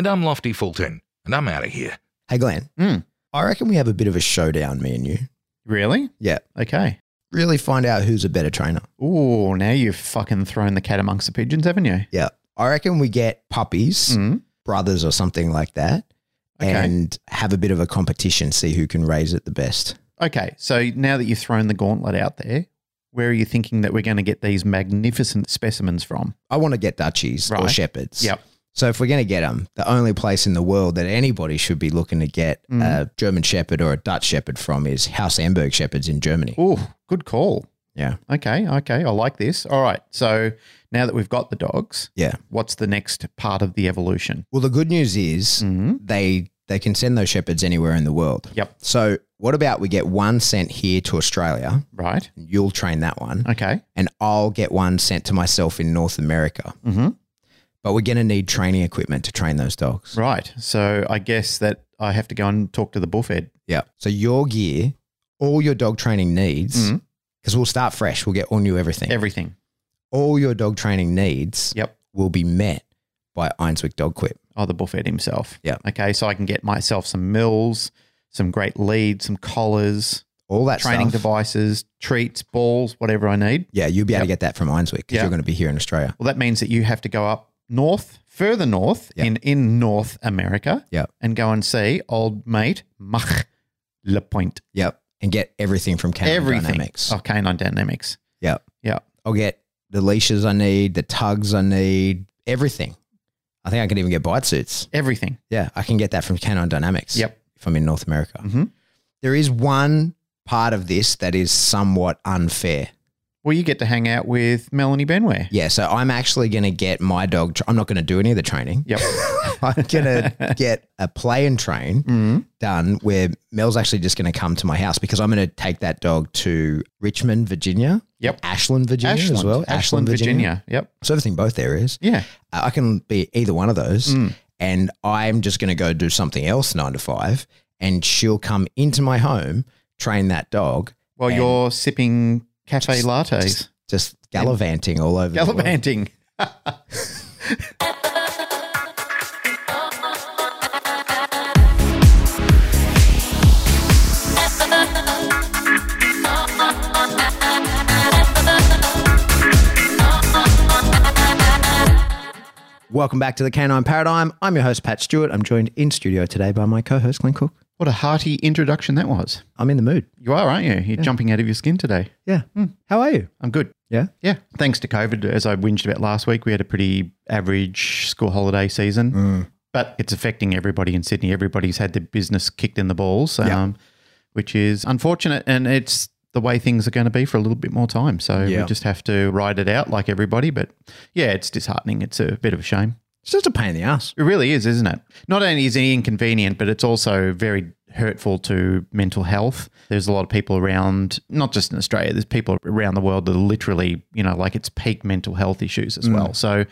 And I'm Lofty Fulton, and I'm out of here. Hey, Glenn. Mm. I reckon we have a bit of a showdown, me and you. Really? Yeah. Okay. Really find out who's a better trainer. Oh, now you've fucking thrown the cat amongst the pigeons, haven't you? Yeah. I reckon we get puppies, Mm. brothers, or something like that, Okay. and have a bit of a competition, see who can raise it the best. Okay. So now that you've thrown the gauntlet out there, where are you thinking that we're going to get these magnificent specimens from? I want to get Dutchies or Right. Shepherds. Yep. So if we're going to get them, the only place in the world that anybody should be looking to get Mm. a German Shepherd or a Dutch Shepherd from is House Amberg Shepherds in Germany. Oh, good call. Yeah. Okay. Okay. I like this. All right. So now that we've got the dogs, Yeah. what's the next part of the evolution? Well, the good news is Mm-hmm. they they can send those shepherds anywhere in the world. Yep. So what about we get one sent here to Australia? Right. You'll train that one, Okay. and I'll get one sent to myself in North America. Mm-hmm. But we're going to need training equipment to train those dogs. Right. So I guess that I have to go and talk to the bullfed. Yeah. So your gear, all your dog training needs, mm-hmm. because we'll start fresh. We'll get all new everything. Everything. all your dog training needs Yep. will be met by Einswick Dog Quip. Oh, the bullfed himself. Yeah. Okay. So I can get myself some mills, some great leads, some collars, All that training stuff. devices, treats, balls, whatever I need. Yeah, you'll be able to get that from Einswick because Yeah. you're going to be here in Australia. Well, that means that you have to go up north, further north Yeah. in, in North America Yeah. and go and see old mate Mach Lepointe. Yep. And get everything from Canine Everything. Dynamics. Oh, Canine Dynamics. Yep. Yeah. I'll get the leashes I need, the tugs I need, everything. I think I can even get bite suits. Everything. Yeah, I can get that from Canine Dynamics. Yep. If I'm in North America. Mhm. There is one part of this that is somewhat unfair. Well, you get to hang out with Melanie Benware. Yeah, so I'm actually going to get my dog. Tra- I'm not going to do any of the training. Yep. I'm going to get a play and train Mhm. done where Mel's actually just going to come to my house because I'm going to take that dog to Richmond, Virginia. Yep. Ashland, Virginia Ashland, as well. Ashland, Virginia. Yep. So everything both areas. Yeah. Uh, I can be either one of those. Mm. And I'm just going to go do something else nine to five. And she'll come into my home, train that dog, While you're sipping cafe Just- lattes, just, just gallivanting all over. gallivanting. Welcome back to the Canine Paradigm. I'm your host, Pat Stewart. I'm joined in studio today by my co host, Glenn Cook. What a hearty introduction that was. I'm in the mood. You are, aren't you? You're jumping out of your skin today. Yeah. How are you? I'm good. Yeah. Yeah. Thanks to COVID, as I whinged about last week, we had a pretty average school holiday season, but it's affecting everybody in Sydney. Everybody's had their business kicked in the balls, um, Yeah. which is unfortunate. And it's the way things are going to be for a little bit more time. So Yeah. we just have to ride it out like everybody. But yeah, it's disheartening. It's a bit of a shame. It's just a pain in the ass. It really is, isn't it? Not only is it inconvenient, but it's also very hurtful to mental health. There's a lot of people around, not just in Australia, there's people around the world that are literally, you know, like it's peak mental health issues as mm. well. So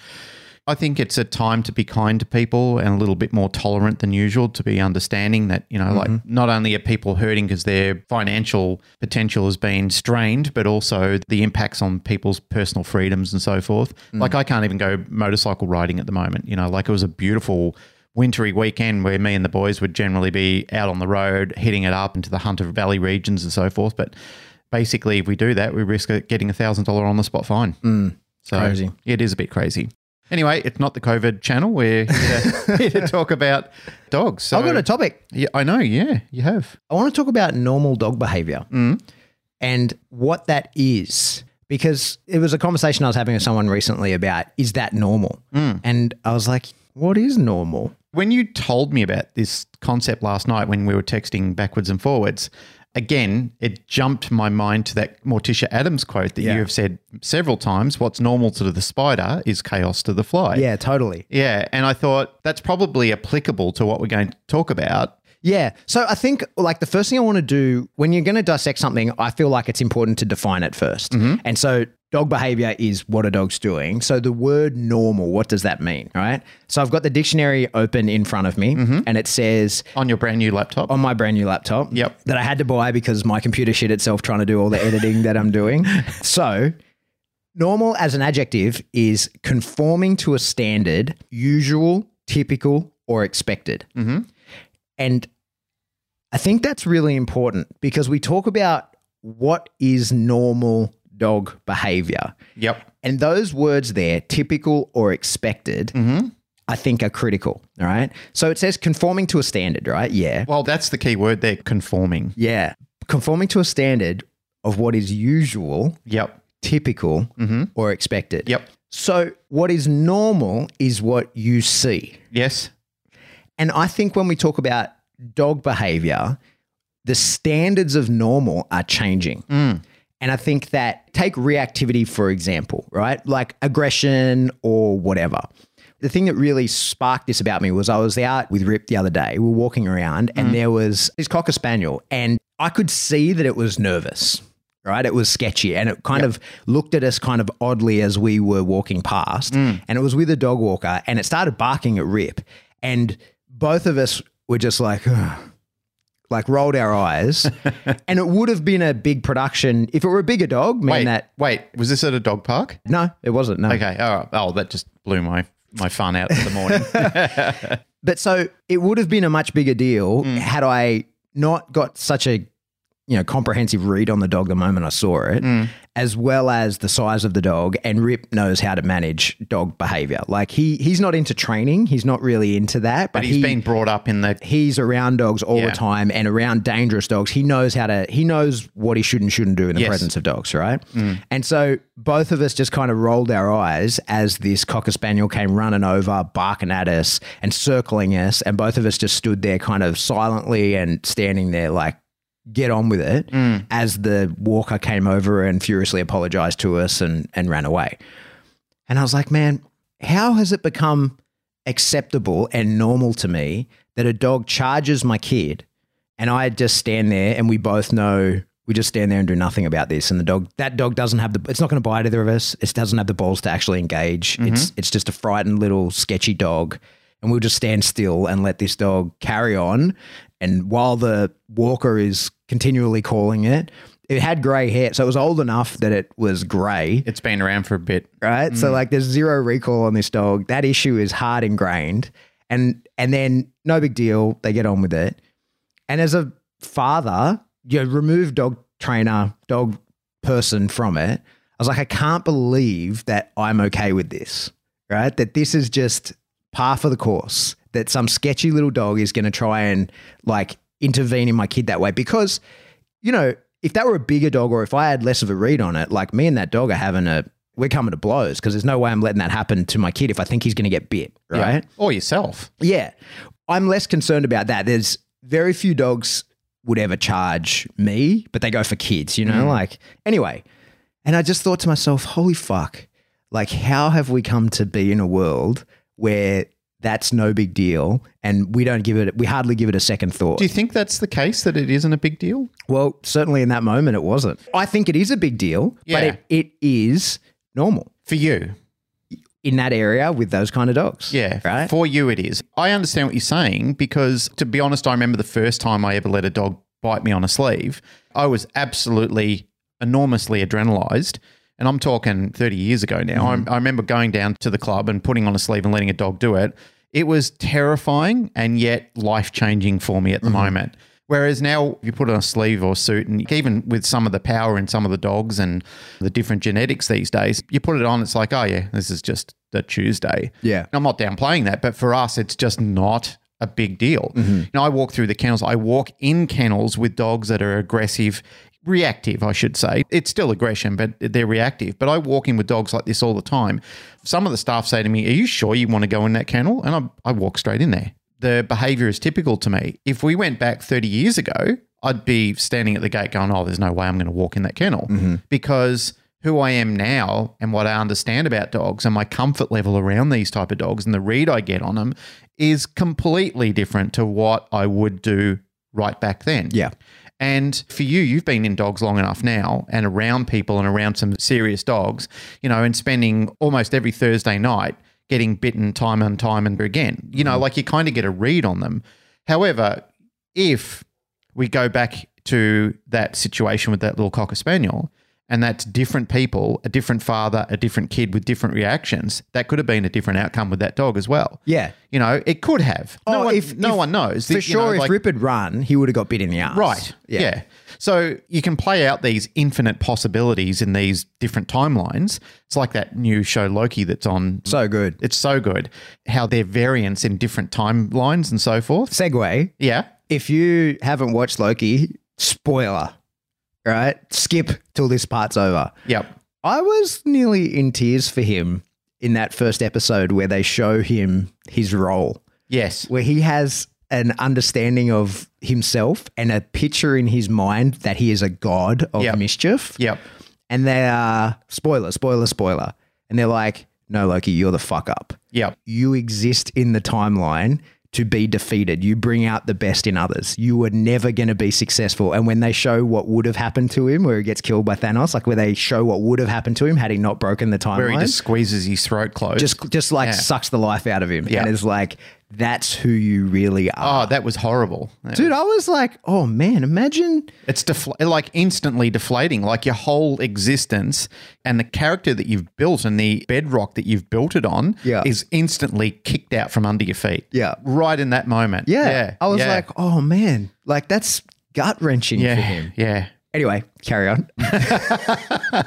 I think it's a time to be kind to people and a little bit more tolerant than usual to be understanding that, you know, like mm-hmm. not only are people hurting because their financial potential has been strained, but also the impacts on people's personal freedoms and so forth. Mm. Like I can't even go motorcycle riding at the moment, you know, like it was a beautiful wintry weekend where me and the boys would generally be out on the road, hitting it up into the Hunter Valley regions and so forth. But basically, if we do that, we risk getting a thousand dollar on the spot fine. Mm. So Crazy. It is a bit crazy. Anyway, it's not the COVID channel. We're here to, here to talk about dogs. So, I've got a topic. yeah, I know. Yeah, you have. I want to talk about normal dog behavior mm. and what that is. Because it was a conversation I was having with someone recently about is that normal? Mm. And I was like, what is normal? When you told me about this concept last night when we were texting backwards and forwards, again, it jumped my mind to that Morticia Addams quote that Yeah. you have said several times what's normal to the spider is chaos to the fly. Yeah, totally. Yeah. And I thought that's probably applicable to what we're going to talk about. Yeah. So I think like the first thing I want to do when you're going to dissect something, I feel like it's important to define it 1st mm-hmm. And so dog behavior is what a dog's doing. So the word normal, what does that mean? All right. So I've got the dictionary open in front of me mm-hmm. and it says On your brand new laptop. on my brand new laptop. Yep. That I had to buy because my computer shit itself trying to do all the editing that I'm doing. So, normal as an adjective is conforming to a standard, usual, typical, or expected. Mm-hmm. And I think that's really important because we talk about what is normal dog behavior. Yep. And those words there, typical or expected, mm-hmm. I think are critical. All right. So it says conforming to a standard, right? Yeah. Well, that's the key word there conforming. Yeah. Conforming to a standard of what is usual, Yep. typical, mm-hmm. or expected. Yep. So what is normal is what you see. Yes. And I think when we talk about dog behavior, the standards of normal are changing. Mm. And I think that take reactivity, for example, right? Like aggression or whatever. The thing that really sparked this about me was I was out with Rip the other day. We were walking around and mm. there was this Cocker Spaniel, and I could see that it was nervous, right? It was sketchy and it kind of looked at us kind of oddly as we were walking past. Mm. And it was with a dog walker and it started barking at Rip. And both of us were just like, "Ugh," like rolled our eyes. and it would have been a big production if it were a bigger dog, meaning Wait, that wait. Was this at a dog park? no, it wasn't. No. Okay. All right. Oh, that just blew my, my fun out for the morning. But so it would have been a much bigger deal mm. had I not got such a you know comprehensive read on the dog the moment I saw it, mm. as well as the size of the dog. And Rip knows how to manage dog behavior. Like he he's not into training. He's not really into that. But, but he's he, been brought up in the. he's around dogs all Yeah. the time and around dangerous dogs. He knows how to, he knows what he should and shouldn't do in the Yes. presence of dogs, right? Mm. And so both of us just kind of rolled our eyes as this Cocker Spaniel came running over, barking at us and circling us. And both of us just stood there kind of silently and standing there like, get on with it mm. as the walker came over and furiously apologized to us and, and ran away. And I was like, man, how has it become acceptable and normal to me that a dog charges my kid and I just stand there and we both know we just stand there and do nothing about this and the dog that dog doesn't have the it's not going to bite either of us. It doesn't have the balls to actually engage. Mm-hmm. It's it's just a frightened little sketchy dog and we'll just stand still and let this dog carry on and while the walker is continually calling it it had grey hair so it was old enough that it was grey It's been around for a bit. right? So mm. like there's zero recall on this dog. That issue is hard ingrained. And and then no big deal, they get on with it. And as a father, you remove dog trainer, dog person from it. I was like, I can't believe that I'm okay with this, right? That this is just par for the course. That some sketchy little dog is going to try and like intervene in my kid that way because you know, if that were a bigger dog or if I had less of a read on it, like me and that dog are having a, we're coming to blows because there's no way I'm letting that happen to my kid if I think he's going to get bit, right? Or yourself. Yeah. I'm less concerned about that. There's very few dogs would ever charge me, but they go for kids, you know? Mm. Like, anyway. And I just thought to myself, holy fuck. Like, how have we come to be in a world where that's no big deal and we don't give it, we hardly give it a second thought? Do you think that's the case that it isn't a big deal? Well, certainly in that moment, it wasn't. I think it is a big deal, but it, it is normal For you. in that area with those kind of dogs. Yeah. Right. For you, it is. I understand what you're saying because, to be honest, I remember the first time I ever let a dog bite me on a sleeve. I was absolutely enormously adrenalized. And I'm talking 30 years ago now. Mm-hmm. I, I remember going down to the club and putting on a sleeve and letting a dog do it. It was terrifying and yet life changing for me at the mm-hmm. moment. Whereas now, if you put on a sleeve or suit, and even with some of the power in some of the dogs and the different genetics these days, you put it on, it's like, oh, yeah, this is just a Tuesday. Yeah. I'm not downplaying that, but for us, it's just not a big deal. Mm-hmm. You know, I walk through the kennels, I walk in kennels with dogs that are aggressive, reactive, I should say. It's still aggression, but they're reactive. But I walk in with dogs like this all the time. Some of the staff say to me, Are you sure you want to go in that kennel? And I, I walk straight in there. The behavior is typical to me. If we went back 30 years ago, I'd be standing at the gate going, "Oh, there's no way I'm going to walk in that kennel," mm-hmm. because who I am now and what I understand about dogs and my comfort level around these type of dogs and the read I get on them is completely different to what I would do right back then. Yeah. And for you, you've been in dogs long enough now and around people and around some serious dogs, you know, and spending almost every Thursday night getting bitten time and time and again. You know, mm. like you kind of get a read on them. However, if we go back to that situation with that little cocker spaniel, and that's different people, a different father, a different kid with different reactions, that could have been a different outcome with that dog as well. Yeah. You know, it could have. No, Oh, one, if- no if- one knows. For know, sure, if like- Rip had run, he would have got bit in the ass. Right. Yeah. So you can play out these infinite possibilities in these different timelines. It's like that new show Loki that's on. So good. It's so good how their variants in different timelines and so forth. Segue. Yeah. If you haven't watched Loki, spoiler, right? Skip till this part's over. Yep. I was nearly in tears for him in that first episode where they show him his role, Yes. where he has an understanding of himself and a picture in his mind that he is a god of Yep. mischief. Yep. And they are spoiler, spoiler, spoiler. And they're like, no, Loki, you're the fuck up. Yep. You exist in the timeline to be defeated. You bring out the best in others. You were never going to be successful. And when they show what would have happened to him, where he gets killed by Thanos, like where they show what would have happened to him had he not broken the timeline, Where he just squeezes his throat closed. just just like Yeah. sucks the life out of him, Yeah. and is like, that's who you really oh, are. oh, that was horrible. Dude, I was like, oh man, imagine It's defl- like instantly deflating, like your whole existence and the character that you've built and the bedrock that you've built it on Yeah. is instantly kicked out from under your feet. Yeah. Right in that moment. yeah. Yeah. I was yeah. like, oh man, like that's gut wrenching yeah. for him. Yeah. Anyway, carry on.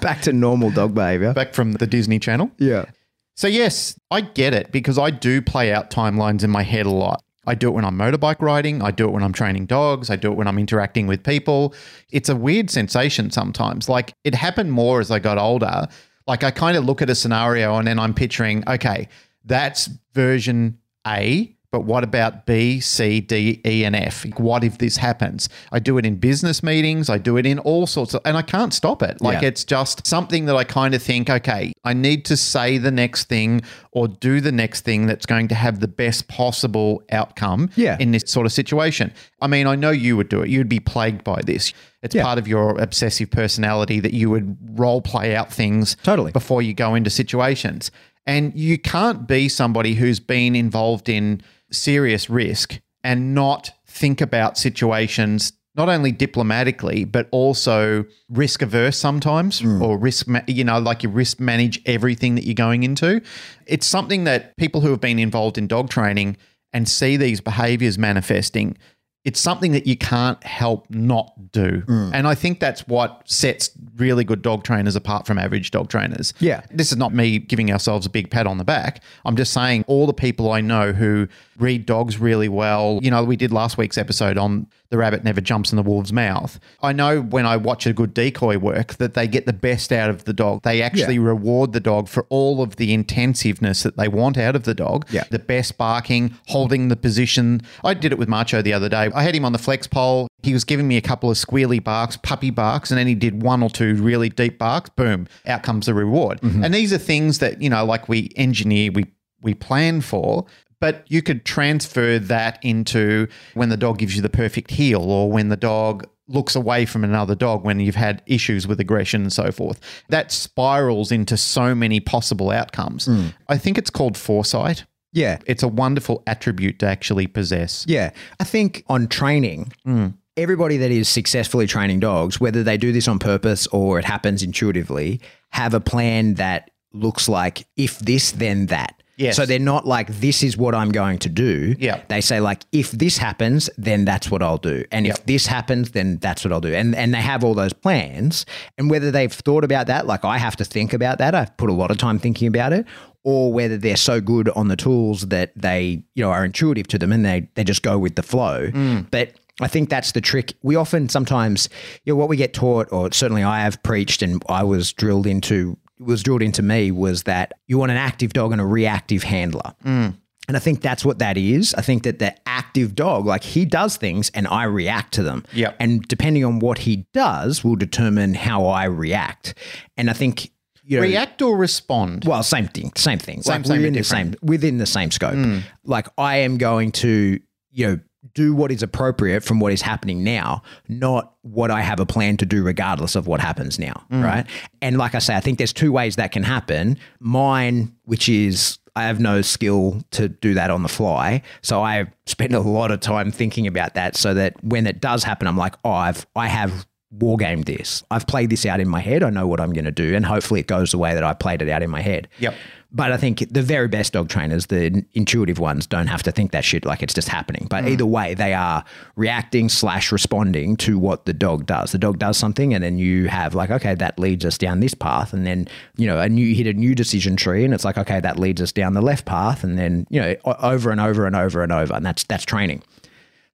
Back to normal dog behavior. Back from the Disney Channel. Yeah. So, yes, I get it because I do play out timelines in my head a lot. I do it when I'm motorbike riding. I do it when I'm training dogs. I do it when I'm interacting with people. It's a weird sensation sometimes. Like it happened more as I got older. Like I kind of look at a scenario and then I'm picturing, okay, that's version A, but what about B, C, D, E, and F? What if this happens? I do it in business meetings. I do it in all sorts of, and I can't stop it. Like Yeah. it's just something that I kind of think, okay, I need to say the next thing or do the next thing that's going to have the best possible outcome Yeah. in this sort of situation. I mean, I know you would do it. You'd be plagued by this. It's Yeah. part of your obsessive personality that you would role play out things Totally. before you go into situations. And you can't be somebody who's been involved in serious risk and not think about situations not only diplomatically but also risk averse sometimes hmm. or risk ma- you know like you risk manage everything that you're going into. It's something that people who have been involved in dog training and see these behaviors manifesting it's something that you can't help not do. Mm. And I think that's what sets really good dog trainers apart from average dog trainers. Yeah. This is not me giving ourselves a big pat on the back. I'm just saying all the people I know who read dogs really well. You know, we did last week's episode on the rabbit never jumps in the wolf's mouth. I know when I watch a good decoy work that they get the best out of the dog. They actually reward the dog for all of the intensiveness that they want out of the dog. Yeah. The best barking, holding the position. I did it with Macho the other day. I had him on the flex pole. He was giving me a couple of squealy barks, puppy barks, and then he did one or two really deep barks. Boom, out comes the reward. Mm-hmm. And these are things that, you know, like we engineer, we we plan for. But you could transfer that into when the dog gives you the perfect heel or when the dog looks away from another dog when you've had issues with aggression and so forth. That spirals into so many possible outcomes. Hmm. I think it's called foresight. Yeah. It's a wonderful attribute to actually possess. Yeah. I think on training, hmm. everybody that is successfully training dogs, whether they do this on purpose or it happens intuitively, have a plan that looks like if this, then that. Yes. So they're not like, this is what I'm going to do. Yeah. They say, like, if this happens, then that's what I'll do. And if this happens, then that's what I'll do. And and they have all those plans. And whether they've thought about that, like I have to think about that. I've put a lot of time thinking about it. Or whether they're so good on the tools that they, you know, are intuitive to them and they they just go with the flow. Mm. But I think that's the trick. We often sometimes, you know, what we get taught, or certainly I have preached and I was drilled into was drilled into me was that you want an active dog and a reactive handler. Mm. And I think that's what that is. I think that the active dog, like he does things and I react to them. Yep. And depending on what he does will determine how I react. And I think you know, React or respond? well, same thing, same thing. Same, like same, within the same. Within the same scope. Mm. Like I am going to, you know, do what is appropriate from what is happening now, not what I have a plan to do regardless of what happens now, Hmm. right? And like I say, I think there's two ways that can happen. Mine, which is I have no skill to do that on the fly, so I spend a lot of time thinking about that, so that when it does happen, I'm like, oh, I've I have wargamed this. I've played this out in my head. I know what I'm going to do, and hopefully it goes the way that I played it out in my head. Yep. But I think the very best dog trainers, the intuitive ones, don't have to think that shit like it's just happening. But mm. either way, they are reacting slash responding to what the dog does. The dog does something, and then you have like, okay, that leads us down this path, and then you know, a new you hit a new decision tree, and it's like, okay, that leads us down the left path, and then you know, over and over and over and over, and that's that's training.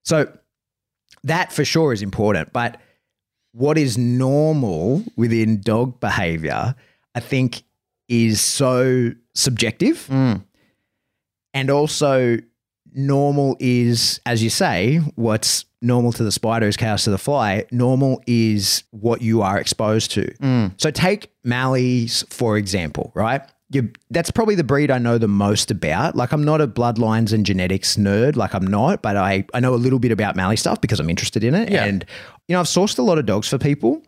So that for sure is important, but what is normal within dog behavior, I think, is so subjective. Mm. And also, normal is, as you say, what's normal to the spider is chaos to the fly. Normal is what you are exposed to. Mm. So, take Malleys, for example, right? You, that's probably the breed I know the most about. Like, I'm not a bloodlines and genetics nerd, like, I'm not, but I, I know a little bit about Mallee stuff because I'm interested in it. Yeah. And, you know, I've sourced a lot of dogs for people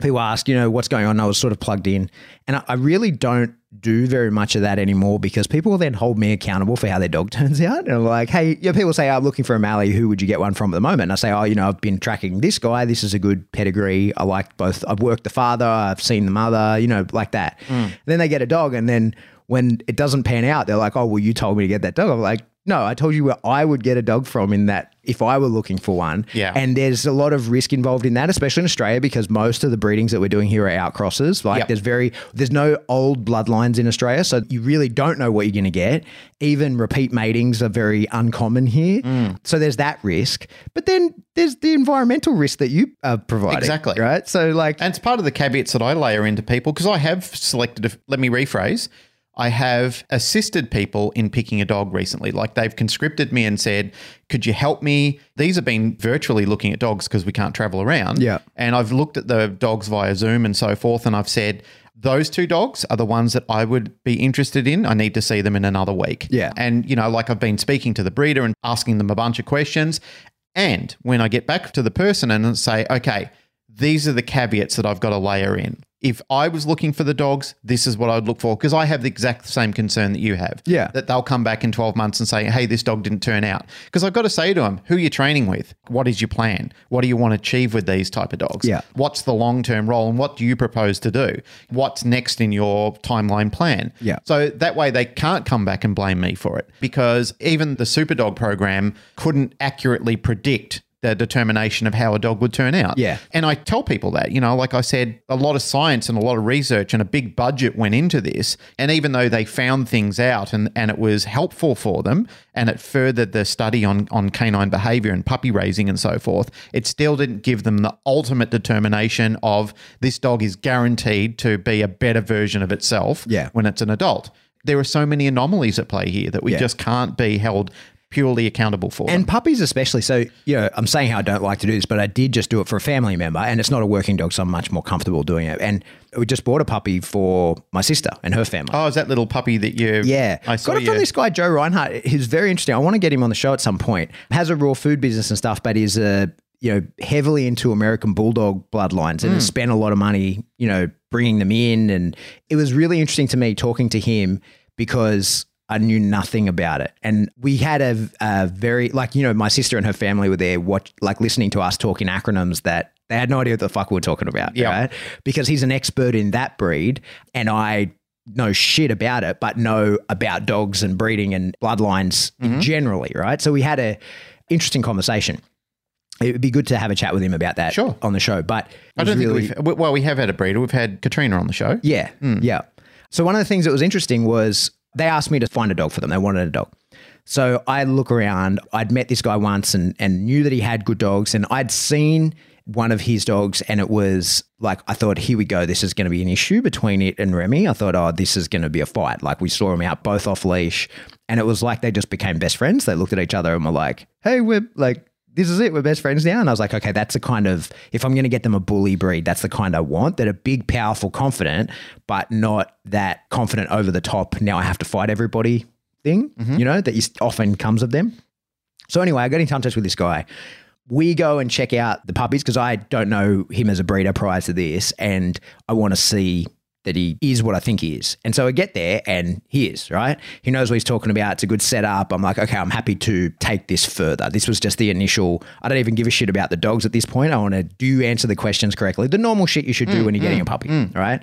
people ask, you know, what's going on. I was sort of plugged in, and I, I really don't do very much of that anymore because people will then hold me accountable for how their dog turns out. And I'm like, hey, you know, people say, I'm looking for a Mallee. Who would you get one from at the moment? And I say, oh, you know, I've been tracking this guy. This is a good pedigree. I like both. I've worked the father. I've seen the mother. You know, like that. Mm. Then they get a dog, and then when it doesn't pan out, they're like, oh, well, you told me to get that dog. I'm like. No, I told you where I would get a dog from in that if I were looking for one. Yeah. And there's a lot of risk involved in that, especially in Australia, because most of the breedings that we're doing here are outcrosses. Like Yep. there's very there's no old bloodlines in Australia, so you really don't know what you're going to get. Even repeat matings are very uncommon here, Mm. so there's that risk. But then there's the environmental risk that you are providing, Exactly. right? So like, And it's part of the caveats that I layer into people because I have selected, a, let me rephrase, I have assisted people in picking a dog recently. Like they've conscripted me and said, could you help me? These have been virtually looking at dogs because we can't travel around. Yeah. And I've looked at the dogs via Zoom and so forth, and I've said, those two dogs are the ones that I would be interested in. I need to see them in another week. Yeah. And, you know, like I've been speaking to the breeder and asking them a bunch of questions. And when I get back to the person and say, okay, these are the caveats that I've got to layer in. If I was looking for the dogs, this is what I'd look for because I have the exact same concern that you have. Yeah. That they'll come back in 12 months and say, hey, this dog didn't turn out. Because I've got to say to them, who are you training with? What is your plan? What do you want to achieve with these type of dogs? Yeah. What's the long term role and what do you propose to do? What's next in your timeline plan? Yeah. So that way they can't come back and blame me for it because even the Superdog program couldn't accurately predict the determination of how a dog would turn out. Yeah. And I tell people that, you know, like I said, a lot of science and a lot of research and a big budget went into this. And even though they found things out and, and it was helpful for them and it furthered the study on, on canine behavior and puppy raising and so forth, it still didn't give them the ultimate determination of this dog is guaranteed to be a better version of itself Yeah. when it's an adult. There are so many anomalies at play here that we Yeah. just can't be held purely accountable for. And them. puppies, especially. So, you know, I'm saying how I don't like to do this, but I did just do it for a family member, and it's not a working dog, so I'm much more comfortable doing it. And we just bought a puppy for my sister and her family. Oh, is that little puppy that you? Yeah, I saw got it you. from this guy Joe Reinhardt. He's very interesting. I want to get him on the show at some point. Has a raw food business and stuff, but is a you know heavily into American Bulldog bloodlines and has hmm. spent a lot of money you know bringing them in. And it was really interesting to me talking to him because. I knew nothing about it, and we had a, a very like you know my sister and her family were there, watch like listening to us talking acronyms that they had no idea what the fuck we were talking about, Yeah. right? Because he's an expert in that breed, and I know shit about it, but know about dogs and breeding and bloodlines Mm-hmm. generally, right? So we had a interesting conversation. It would be good to have a chat with him about that Sure. on the show. But I don't really, think we've. Well, we have had a breeder. We've had Katrina on the show. yeah, Hmm. yeah. So one of the things that was interesting was they asked me to find a dog for them. They wanted a dog. So I look around. I'd met this guy once and and knew that he had good dogs, and I'd seen one of his dogs, and it was like I thought, here we go. This is going to be an issue between it and Remy. I thought, oh, this is going to be a fight. Like we saw them out both off leash, and it was like they just became best friends. They looked at each other and were like, hey, we're like. This is it. We're best friends now. And I was like, okay, that's the kind of, if I'm going to get them a bully breed, that's the kind I want. That are big, powerful, confident, but not that confident over the top. Now I have to fight everybody thing, mm-hmm. you know, that is often comes of them. So anyway, I got in touch with this guy. We go and check out the puppies because I don't know him as a breeder prior to this, and I want to see that he is what I think he is. And so I get there and he is, right? He knows what he's talking about. It's a good setup. I'm like, okay, I'm happy to take this further. This was just the initial, I don't even give a shit about the dogs at this point. I want to do answer the questions correctly? The normal shit you should do mm, when you're getting mm, a puppy, mm. right?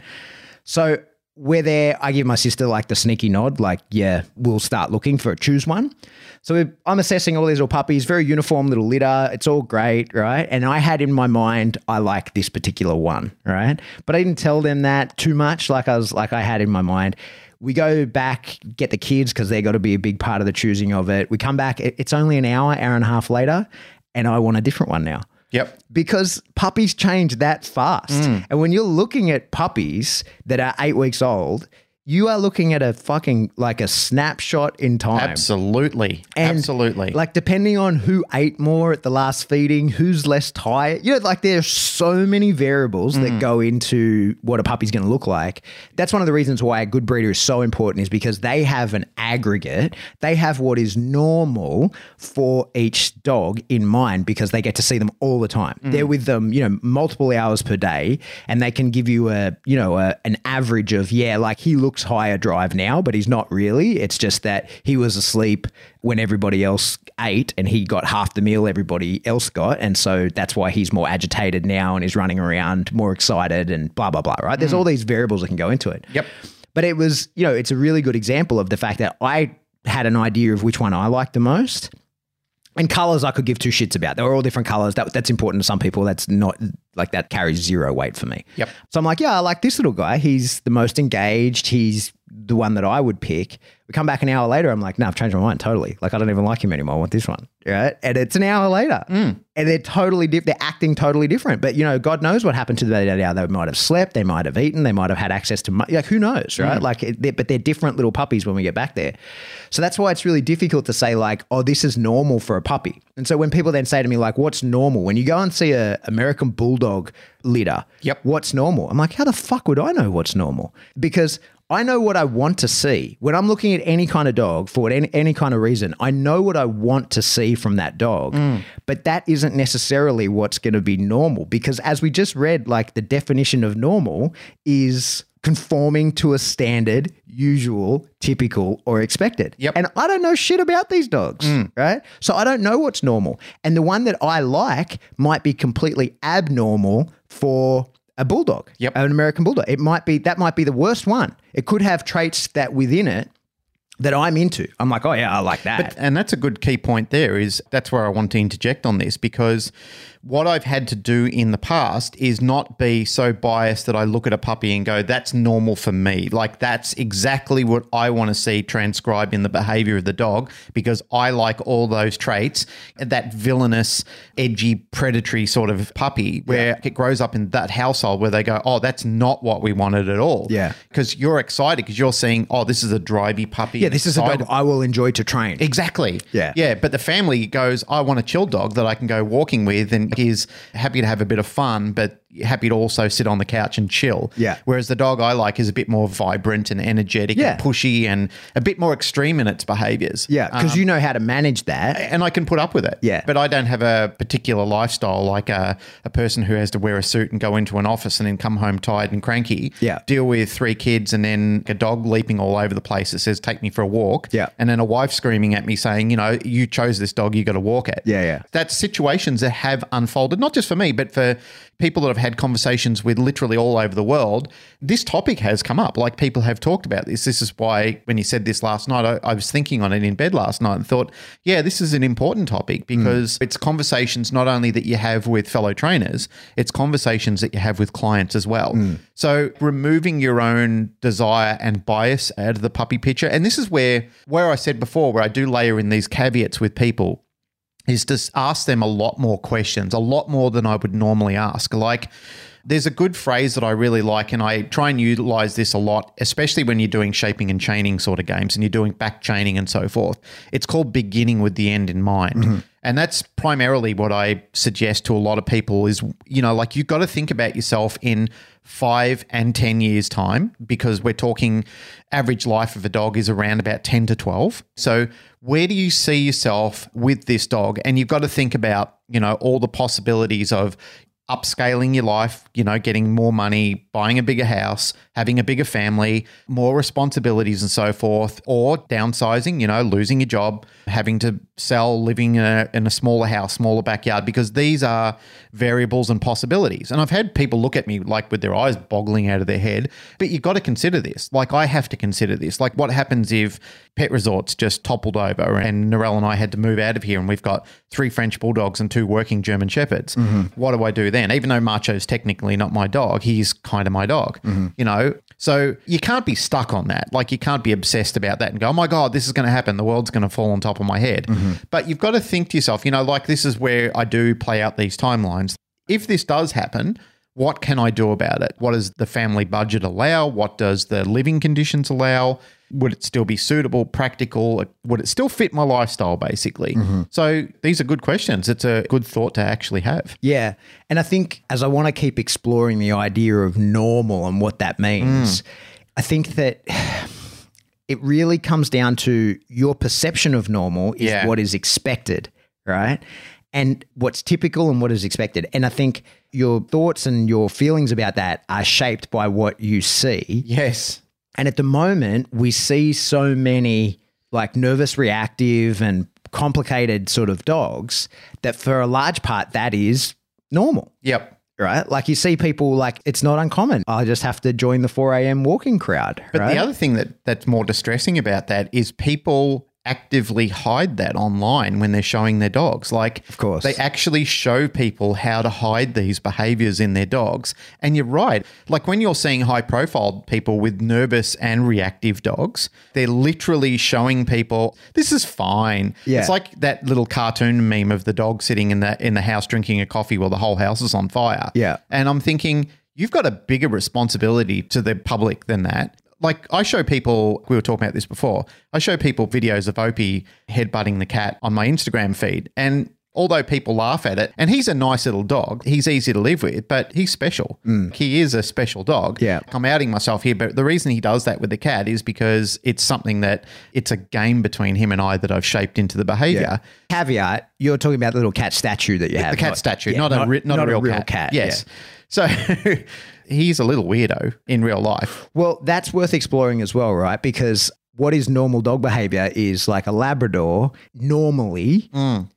So we're there. I give my sister like the sneaky nod, like, yeah, we'll start looking for a choose one. So I'm assessing all these little puppies, very uniform little litter. It's all great, right? And I had in my mind, I like this particular one, right? But I didn't tell them that too much, like I was like I had in my mind. We go back, get the kids because they're got to be a big part of the choosing of it. We come back. It's only an hour, hour and a half later, and I want a different one now Yep. because puppies change that fast. Mm. And when you're looking at puppies that are eight weeks old, you are looking at a fucking like a snapshot in time. Absolutely. And, Absolutely. Like depending on who ate more at the last feeding, who's less tired. You know, like there's so many variables Mm. that go into what a puppy's going to look like. That's one of the reasons why a good breeder is so important is because they have an aggregate. They have what is normal for each dog in mind because they get to see them all the time. Mm. They're with them, you know, multiple hours per day and they can give you a, you know, a, an average of yeah, like he looks higher drive now, but he's not really. It's just that he was asleep when everybody else ate and he got half the meal everybody else got. And so that's why he's more agitated now and is running around more excited and blah, blah, blah, right? There's all mm. these variables that can go into it. Yep. But it was, you know, it's a really good example of the fact that I had an idea of which one I liked the most. And colors I could give two shits about. They were all different colors. That, that's important to some people. That's not like that carries zero weight for me. Yep. So I'm like, yeah, I like this little guy. He's the most engaged. He's the one that I would pick. We come back an hour later. I'm like, no, I've changed my mind totally. Like, I don't even like him anymore. I want this one. Right. And it's an hour later. Mm. And they're totally different. They're acting totally different. But, you know, God knows what happened to them that hour. They might have slept. They might have eaten. They might have had access to, mo- like, who knows? Right. Mm. Like, it, they're, but they're different little puppies when we get back there. So that's why it's really difficult to say, like, oh, this is normal for a puppy. And so when people then say to me, like, what's normal? When you go and see a American Bulldog litter, Yep. what's normal? I'm like, how the fuck would I know what's normal? Because I know what I want to see. When I'm looking at any kind of dog for any, any kind of reason, I know what I want to see from that dog. Mm. But that isn't necessarily what's going to be normal because as we just read, like the definition of normal is conforming to a standard, usual, typical, or expected. Yep. And I don't know shit about these dogs, mm. right? So I don't know what's normal. And the one that I like might be completely abnormal for a bulldog, Yep. an American bulldog. It might be that might be the worst one. It could have traits that within it that I'm into. I'm like, oh yeah, I like that. And that's a good key point there is that's where I want to interject on this because what I've had to do in the past is not be so biased that I look at a puppy and go, that's normal for me. Like that's exactly what I want to see transcribed in the behavior of the dog because I like all those traits. That villainous, edgy, predatory sort of puppy where it grows up in that household where they go, oh, that's not what we wanted at all. Yeah. Because you're excited because you're seeing, oh, this is a drivey puppy. yeah, this is a dog I will enjoy to train. Exactly. Yeah. Yeah. But the family goes, I want a chill dog that I can go walking with and he's happy to have a bit of fun, but happy to also sit on the couch and chill. Yeah. Whereas the dog I like is a bit more vibrant and energetic Yeah. and pushy and a bit more extreme in its behaviors. yeah, because um, you know how to manage that. And I can put up with it. Yeah. But I don't have a particular lifestyle like a, a person who has to wear a suit and go into an office and then come home tired and cranky. Yeah. Deal with three kids and then a dog leaping all over the place that says, take me for a walk. Yeah. And then a wife screaming at me saying, you know, you chose this dog, you got to walk it. Yeah, yeah. That's situations that have unfolded, not just for me, but for people that I've had conversations with literally all over the world. This topic has come up. Like people have talked about this. This is why when you said this last night, I, I was thinking on it in bed last night and thought, yeah, this is an important topic mm. because it's conversations not only that you have with fellow trainers, it's conversations that you have with clients as well. Mm. So removing your own desire and bias out of the puppy picture. And this is where where I said before, where I do layer in these caveats with people is to ask them a lot more questions, a lot more than I would normally ask. Like, there's a good phrase that I really like, and I try and utilize this a lot, especially when you're doing shaping and chaining sort of games and you're doing back chaining and so forth. It's called beginning with the end in mind. Mm-hmm. And that's primarily what I suggest to a lot of people is, you know, like you've got to think about yourself in five and 10 years' time because we're talking average life of a dog is around about 10 to 12. So, where do you see yourself with this dog? And you've got to think about, you know, all the possibilities of upscaling your life, you know, getting more money, buying a bigger house, having a bigger family, more responsibilities and so forth, or downsizing, you know, losing your job, having to sell, living in a, in a smaller house, smaller backyard, because these are variables and possibilities. And I've had people look at me like with their eyes boggling out of their head, but you've got to consider this. Like, I have to consider this. Like, what happens if pet resorts just toppled over and Narelle and I had to move out of here and we've got three French bulldogs and two working German shepherds? Mm-hmm. What do I do then? Even though Macho's technically not my dog, he's kind of my dog, mm-hmm. you know? So you can't be stuck on that. Like, you can't be obsessed about that and go, oh my God, this is going to happen. The world's going to fall on top of my head. Mm-hmm. But you've got to think to yourself, you know, like this is where I do play out these timelines. If this does happen, what can I do about it? What does the family budget allow? What does the living conditions allow? Would it still be suitable, practical? Would it still fit my lifestyle, basically? Mm-hmm. So these are good questions. It's a good thought to actually have. Yeah. And I think as I want to keep exploring the idea of normal and what that means, mm. I think that it really comes down to your perception of normal is yeah. what is expected, right? And what's typical and what is expected. And I think your thoughts and your feelings about that are shaped by what you see. Yes. And at the moment, we see so many like nervous reactive and complicated sort of dogs that for a large part that is normal. Yep right? Like you see people like it's not uncommon. I just have to join the 4 a.m. walking crowd. But right? the other thing that that's more distressing about that is people actively hide that online when they're showing their dogs. Like, of course, they actually show people how to hide these behaviors in their dogs. And you're right. Like when you're seeing high profile people with nervous and reactive dogs, they're literally showing people this is fine. Yeah. It's like that little cartoon meme of the dog sitting in the in the house drinking a coffee while the whole house is on fire. Yeah. And I'm thinking you've got a bigger responsibility to the public than that like I show people, we were talking about this before. I show people videos of Opie headbutting the cat on my Instagram feed, and although people laugh at it, and he's a nice little dog, he's easy to live with, but he's special. Mm. He is a special dog. Yeah. I'm outing myself here, but the reason he does that with the cat is because it's something that it's a game between him and I that I've shaped into the behavior. Yeah. Caveat, you're talking about the little cat statue that you have. The cat not, statue, yeah, not, not, a, not, not, a real, a real cat. cat. Yes. Yeah. So he's a little weirdo in real life. Well, that's worth exploring as well, right? Because what is normal dog behavior is like a Labrador normally mm.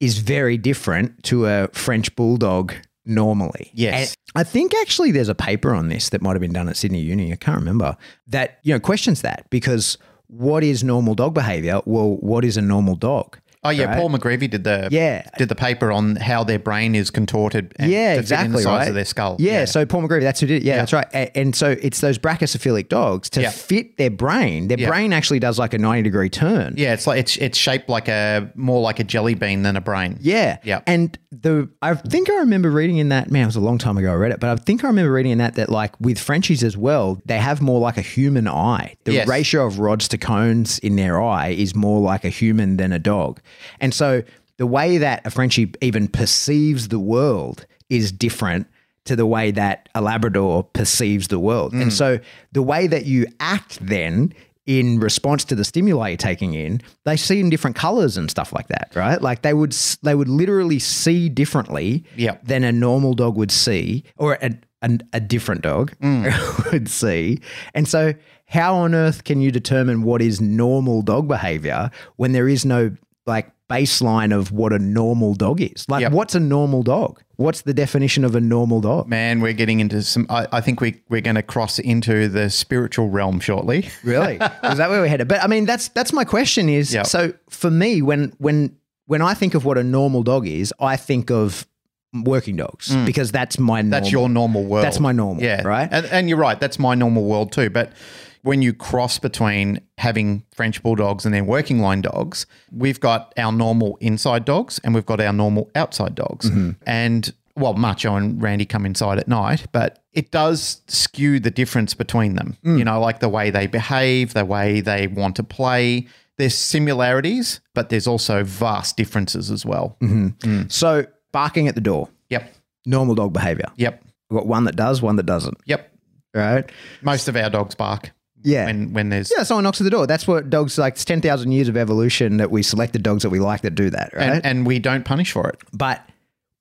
is very different to a French Bulldog normally. Yes. And I think actually there's a paper on this that might have been done at Sydney Uni. I can't remember that, you know, questions that because what is normal dog behavior? Well, what is a normal dog? Oh yeah, right? Paul McGreevy did the yeah did the paper on how their brain is contorted. yeah, exactly. the size right? of their skull. Yeah, yeah, so Paul McGreevy, that's who did it. Yeah, yeah. that's right. And, and, so it's those brachycephalic dogs to yeah. fit their brain. Their brain actually does like a ninety degree turn. Yeah, it's like it's it's shaped like a more like a jelly bean than a brain. Yeah, yeah. And the I think I remember reading in that man, it was a long time ago I read it, but I think I remember reading in that that like with Frenchies as well, they have more like a human eye. The yes. ratio of rods to cones in their eye is more like a human than a dog, and so the way that a Frenchie even perceives the world is different to the way that a Labrador perceives the world. Mm. And so the way that you act then in response to the stimuli you're taking in, they see in different colors and stuff like that, right? Like they would they would literally see differently yep. than a normal dog would see or a, a, a different dog mm. would see. And so how on earth can you determine what is normal dog behavior when there is no like baseline of what a normal dog is. Like, yep. what's a normal dog? What's the definition of a normal dog? Man, we're getting into some. I, I think we we're going to cross into the spiritual realm shortly. really? Is that where we're headed? But I mean, that's that's my question. Is yep. so for me when when when I think of what a normal dog is, I think of working dogs mm. because that's my normal. that's your normal world. That's my normal. Yeah, right. And, and you're right. That's my normal world too. But when you cross between having French bulldogs and then working line dogs, we've got our normal inside dogs and we've got our normal outside dogs. Mm-hmm. And well, Macho and Randy come inside at night, but it does skew the difference between them. Mm. You know, like the way they behave, the way they want to play. There's similarities, but there's also vast differences as well. Mm-hmm. Mm. So barking at the door, Yep. normal dog behavior. Yep. We've got one that does, one that doesn't. Yep. Right? Most of our dogs bark Yeah. when when there's yeah, someone knocks at the door. That's what dogs like. It's ten thousand years of evolution that we selected dogs that we like that do that, right? and, and we don't punish for it. But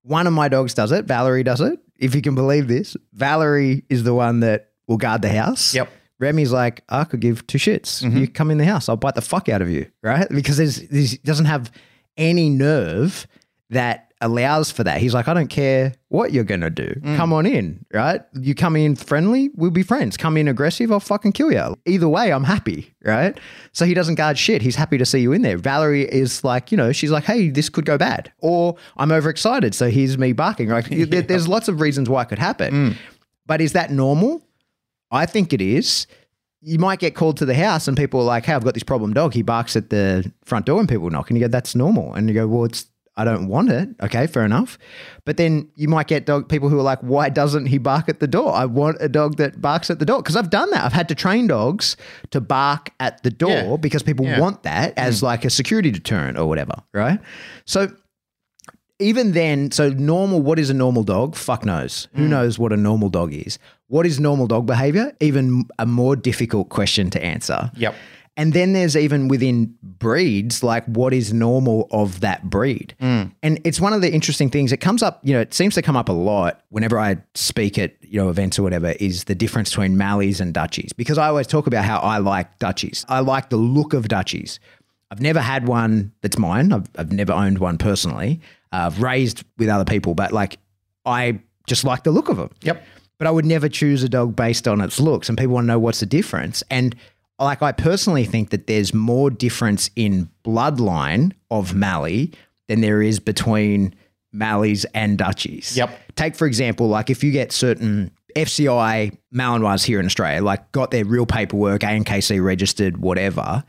one of my dogs does it. Valerie does it. If you can believe this, Valerie is the one that will guard the house. Yep. Remy's like, I could give two shits. Mm-hmm. You come in the house, I'll bite the fuck out of you, right? Because there's, there's he doesn't have any nerve that allows for that. He's like, I don't care what you're gonna do. Mm. Come on in, right? You come in friendly, we'll be friends. Come in aggressive, I'll fucking kill you. Either way, I'm happy, right? So he doesn't guard shit. He's happy to see you in there. Valerie is like, you know, she's like, hey, this could go bad, or I'm overexcited, so here's me barking. Like, there- there's lots of reasons why it could happen. Mm. But is that normal? I think it is. You might get called to the house and people are like, hey, I've got this problem dog. He barks at the front door and people knock. And you go, that's normal. And you go, well, it's, I don't want it. Okay, fair enough. But then you might get dog people who are like, why doesn't he bark at the door? I want a dog that barks at the door. Because I've done that. I've had to train dogs to bark at the door Yeah. because people Yeah. want that as like a security deterrent or whatever. Right. So even then, so normal, what is a normal dog? Fuck knows. Hmm. Who knows what a normal dog is? What is normal dog behavior? Even a more difficult question to answer. Yep. And then there's even within breeds, like what is normal of that breed. And it's one of the interesting things. It comes up, you know, it seems to come up a lot whenever I speak at, you know, events or whatever, is the difference between Malleys and Dutchies. Because I always talk about how I like Dutchies. I like the look of Dutchies. I've never had one that's mine. I've, I've never owned one personally. Uh, I've raised with other people, but like I just like the look of them. Yep. But I would never choose a dog based on its looks. And people want to know what's the difference. And like I personally think that there's more difference in bloodline of Mallee than there is between Malleys and Dutchies. Yep. Take for example, like if you get certain FCI Malinois here in Australia, like got their real paperwork, ANKC registered, whatever,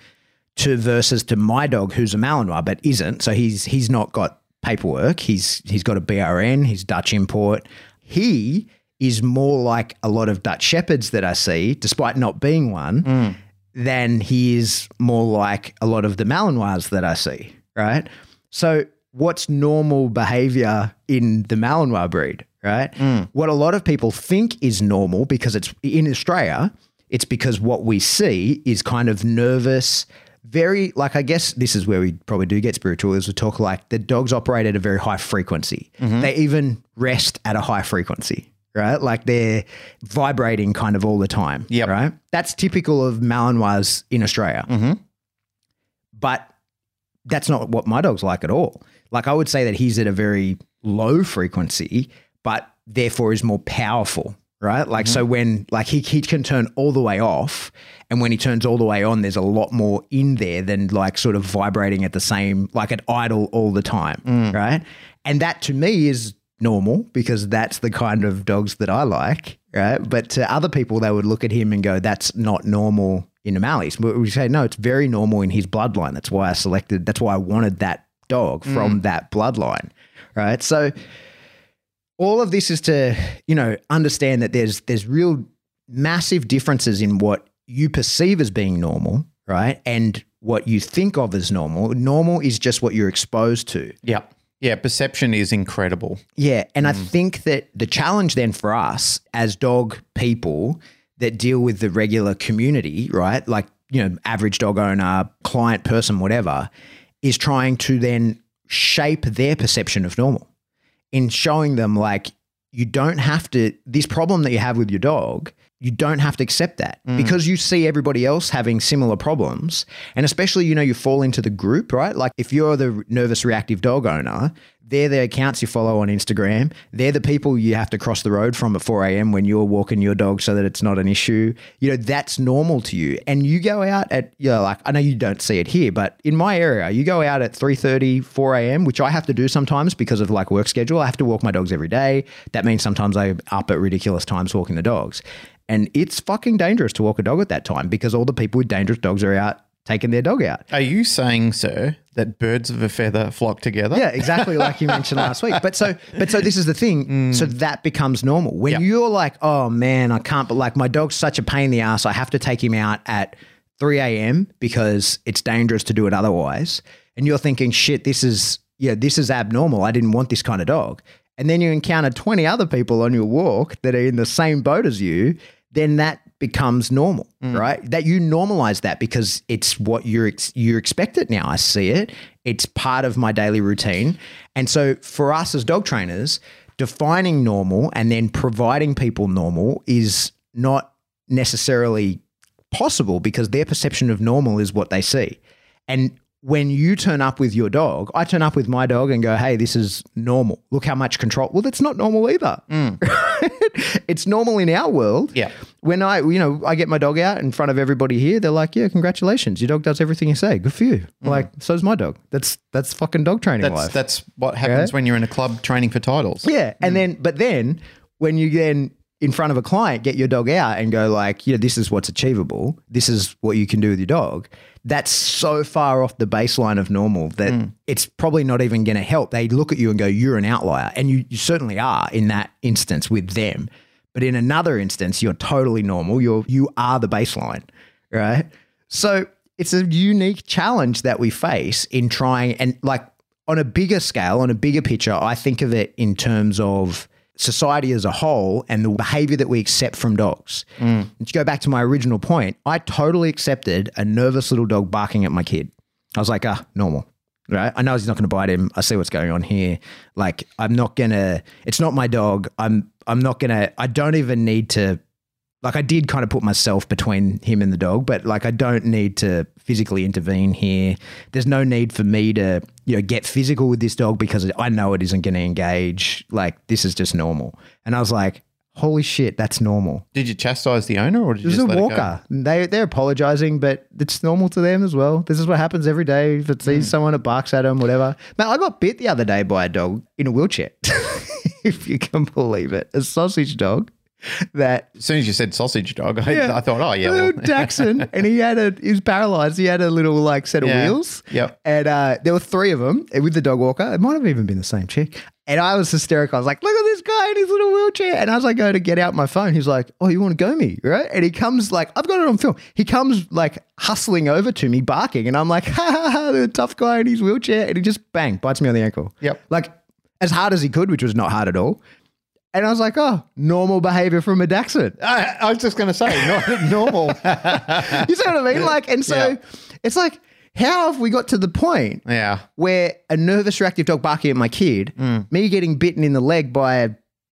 to versus to my dog who's a Malinois but isn't. So he's he's not got paperwork. He's he's got a BRN. He's Dutch import. He is more like a lot of Dutch shepherds that I see, despite not being one, mm. Than he is more like a lot of the Malinois that I see. Right. So what's normal behavior in the Malinois breed? Right. Mm. What a lot of people think is normal because it's in Australia. It's because what we see is kind of nervous, very like I guess this is where we probably do get spiritual is we talk like the dogs operate at a very high frequency. Mm-hmm. They even rest at a high frequency, right? Like they're vibrating kind of all the time. Yeah. Right. That's typical of Malinois in Australia. Mm-hmm. But that's not what my dog's like at all. Like I would say that he's at a very low frequency, but therefore is more powerful, right? Like so mm-hmm. when like he he can turn all the way off and when he turns all the way on there's a lot more in there than like sort of vibrating at the same like at idle all the time, mm. right? And that to me is normal because that's the kind of dogs that I like, right? But to other people they would look at him and go that's not normal in the Malleys. But we say no, it's very normal in his bloodline. That's why I selected. That's why I wanted that dog mm. from that bloodline, right? So all of this is to you know understand that there's there's real massive differences in what you perceive as being normal, right, and what you think of as normal. Normal is just what you're exposed to. Yep. Yeah. Perception is incredible. Yeah. And I mm. think that the challenge then for us as dog people that deal with the regular community, right? Like, you know, average dog owner, client person, whatever, is trying to then shape their perception of normal in showing them like you don't have to this problem that you have with your dog you don't have to accept that mm. because you see everybody else having similar problems and especially you know you fall into the group right like if you're the nervous reactive dog owner they're the accounts you follow on Instagram. They're the people you have to cross the road from at 4 a.m. when you're walking your dog so that it's not an issue. You know, that's normal to you. And you go out at, you know, like, I know you don't see it here, but in my area, you go out at 3.30, 4 a.m., which I have to do sometimes because of like work schedule. I have to walk my dogs every day. That means sometimes I'm up at ridiculous times walking the dogs. And it's fucking dangerous to walk a dog at that time because all the people with dangerous dogs are out taking their dog out. Are you saying, sir, that birds of a feather flock together? Yeah, exactly like you mentioned last week. But so, but so this is the thing. So mm. that becomes normal when Yeah. you're like, oh man, I can't. But like my dog's such a pain in the ass. I have to take him out at 3 a.m. because it's dangerous to do it otherwise. And you're thinking, shit, this is yeah, this is abnormal. I didn't want this kind of dog. And then you encounter 20 other people on your walk that are in the same boat as you. Then that becomes normal, mm. right? That you normalize that because it's what you're ex- you expect it now. I see it. It's part of my daily routine. And so for us as dog trainers, defining normal and then providing people normal is not necessarily possible because their perception of normal is what they see. And when you turn up with your dog, I turn up with my dog and go, hey, this is normal. Look how much control. Well, that's not normal either. Mm. it's normal in our world. Yeah. When I, you know, I get my dog out in front of everybody here, they're like, yeah, congratulations. Your dog does everything you say. Good for you. Mm. Like, so's my dog. That's, that's fucking dog training That's life. that's what happens Yeah. when you're in a club training for titles. Yeah. And mm. then, but then when you then in front of a client get your dog out and go like, yeah, this is what's achievable. This is what you can do with your dog. That's so far off the baseline of normal that hmm. it's probably not even going to help. They look at you and go, you're an outlier. And you, you certainly are in that instance with them. But in another instance, you're totally normal. You're, you are the baseline, right? So it's a unique challenge that we face in trying and like on a bigger scale, on a bigger picture, I think of it in terms of society as a whole and the behavior that we accept from dogs. And to go back to my original point, I totally accepted a nervous little dog barking at my kid. I was like, ah, normal. Right. I know he's not going to bite him. I see what's going on here. Like, I'm not going to, it's not my dog. I'm, I'm not going to, I don't even need to like I did kind of put myself between him and the dog, but like I don't need to physically intervene here. There's no need for me to, you know, get physical with this dog because I know it isn't going to engage. Like this is just normal. And I was like, holy shit, that's normal. Did you chastise the owner or did you just a let walker. They they're apologizing, but it's normal to them as well. This is what happens every day. If it sees mm. someone that barks at them, whatever. Man, I got bit the other day by a dog in a wheelchair. if you can believe it, a sausage dog that? As soon as you said sausage dog, I, Yeah. I thought, oh yeah, little well, Dachshund, and he had a he was paralyzed. He had a little like set of Yeah. wheels. Yep. And uh, there were three of them with the dog walker. It might have even been the same chick. And I was hysterical. I was like, "Look at this guy in his little wheelchair." And as I go to get out my phone, he's like, "Oh, you want to go me, right?" And he comes like, "I've got it on film." He comes like hustling over to me, barking, and I'm like, "Ha ha ha!" The tough guy in his wheelchair, and he just bang bites me on the ankle. Yep. Like as hard as he could, which was not hard at all. And I was like, "Oh, normal behavior from a Dachshund." I, I was just going to say, not normal. You see what I mean? Like, and so Yeah. it's like, how have we got to the point yeah, where a nervous, reactive dog barking at my kid, mm. me getting bitten in the leg by a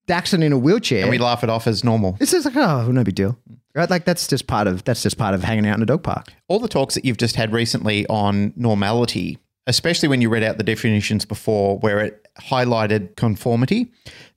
Dachshund in a wheelchair? and we laugh it off as normal. it's just like, oh, no big deal, right? Like that's just part of that's just part of hanging out in a dog park. all the talks that you've just had recently on normality, especially when you read out the definitions before where it highlighted conformity.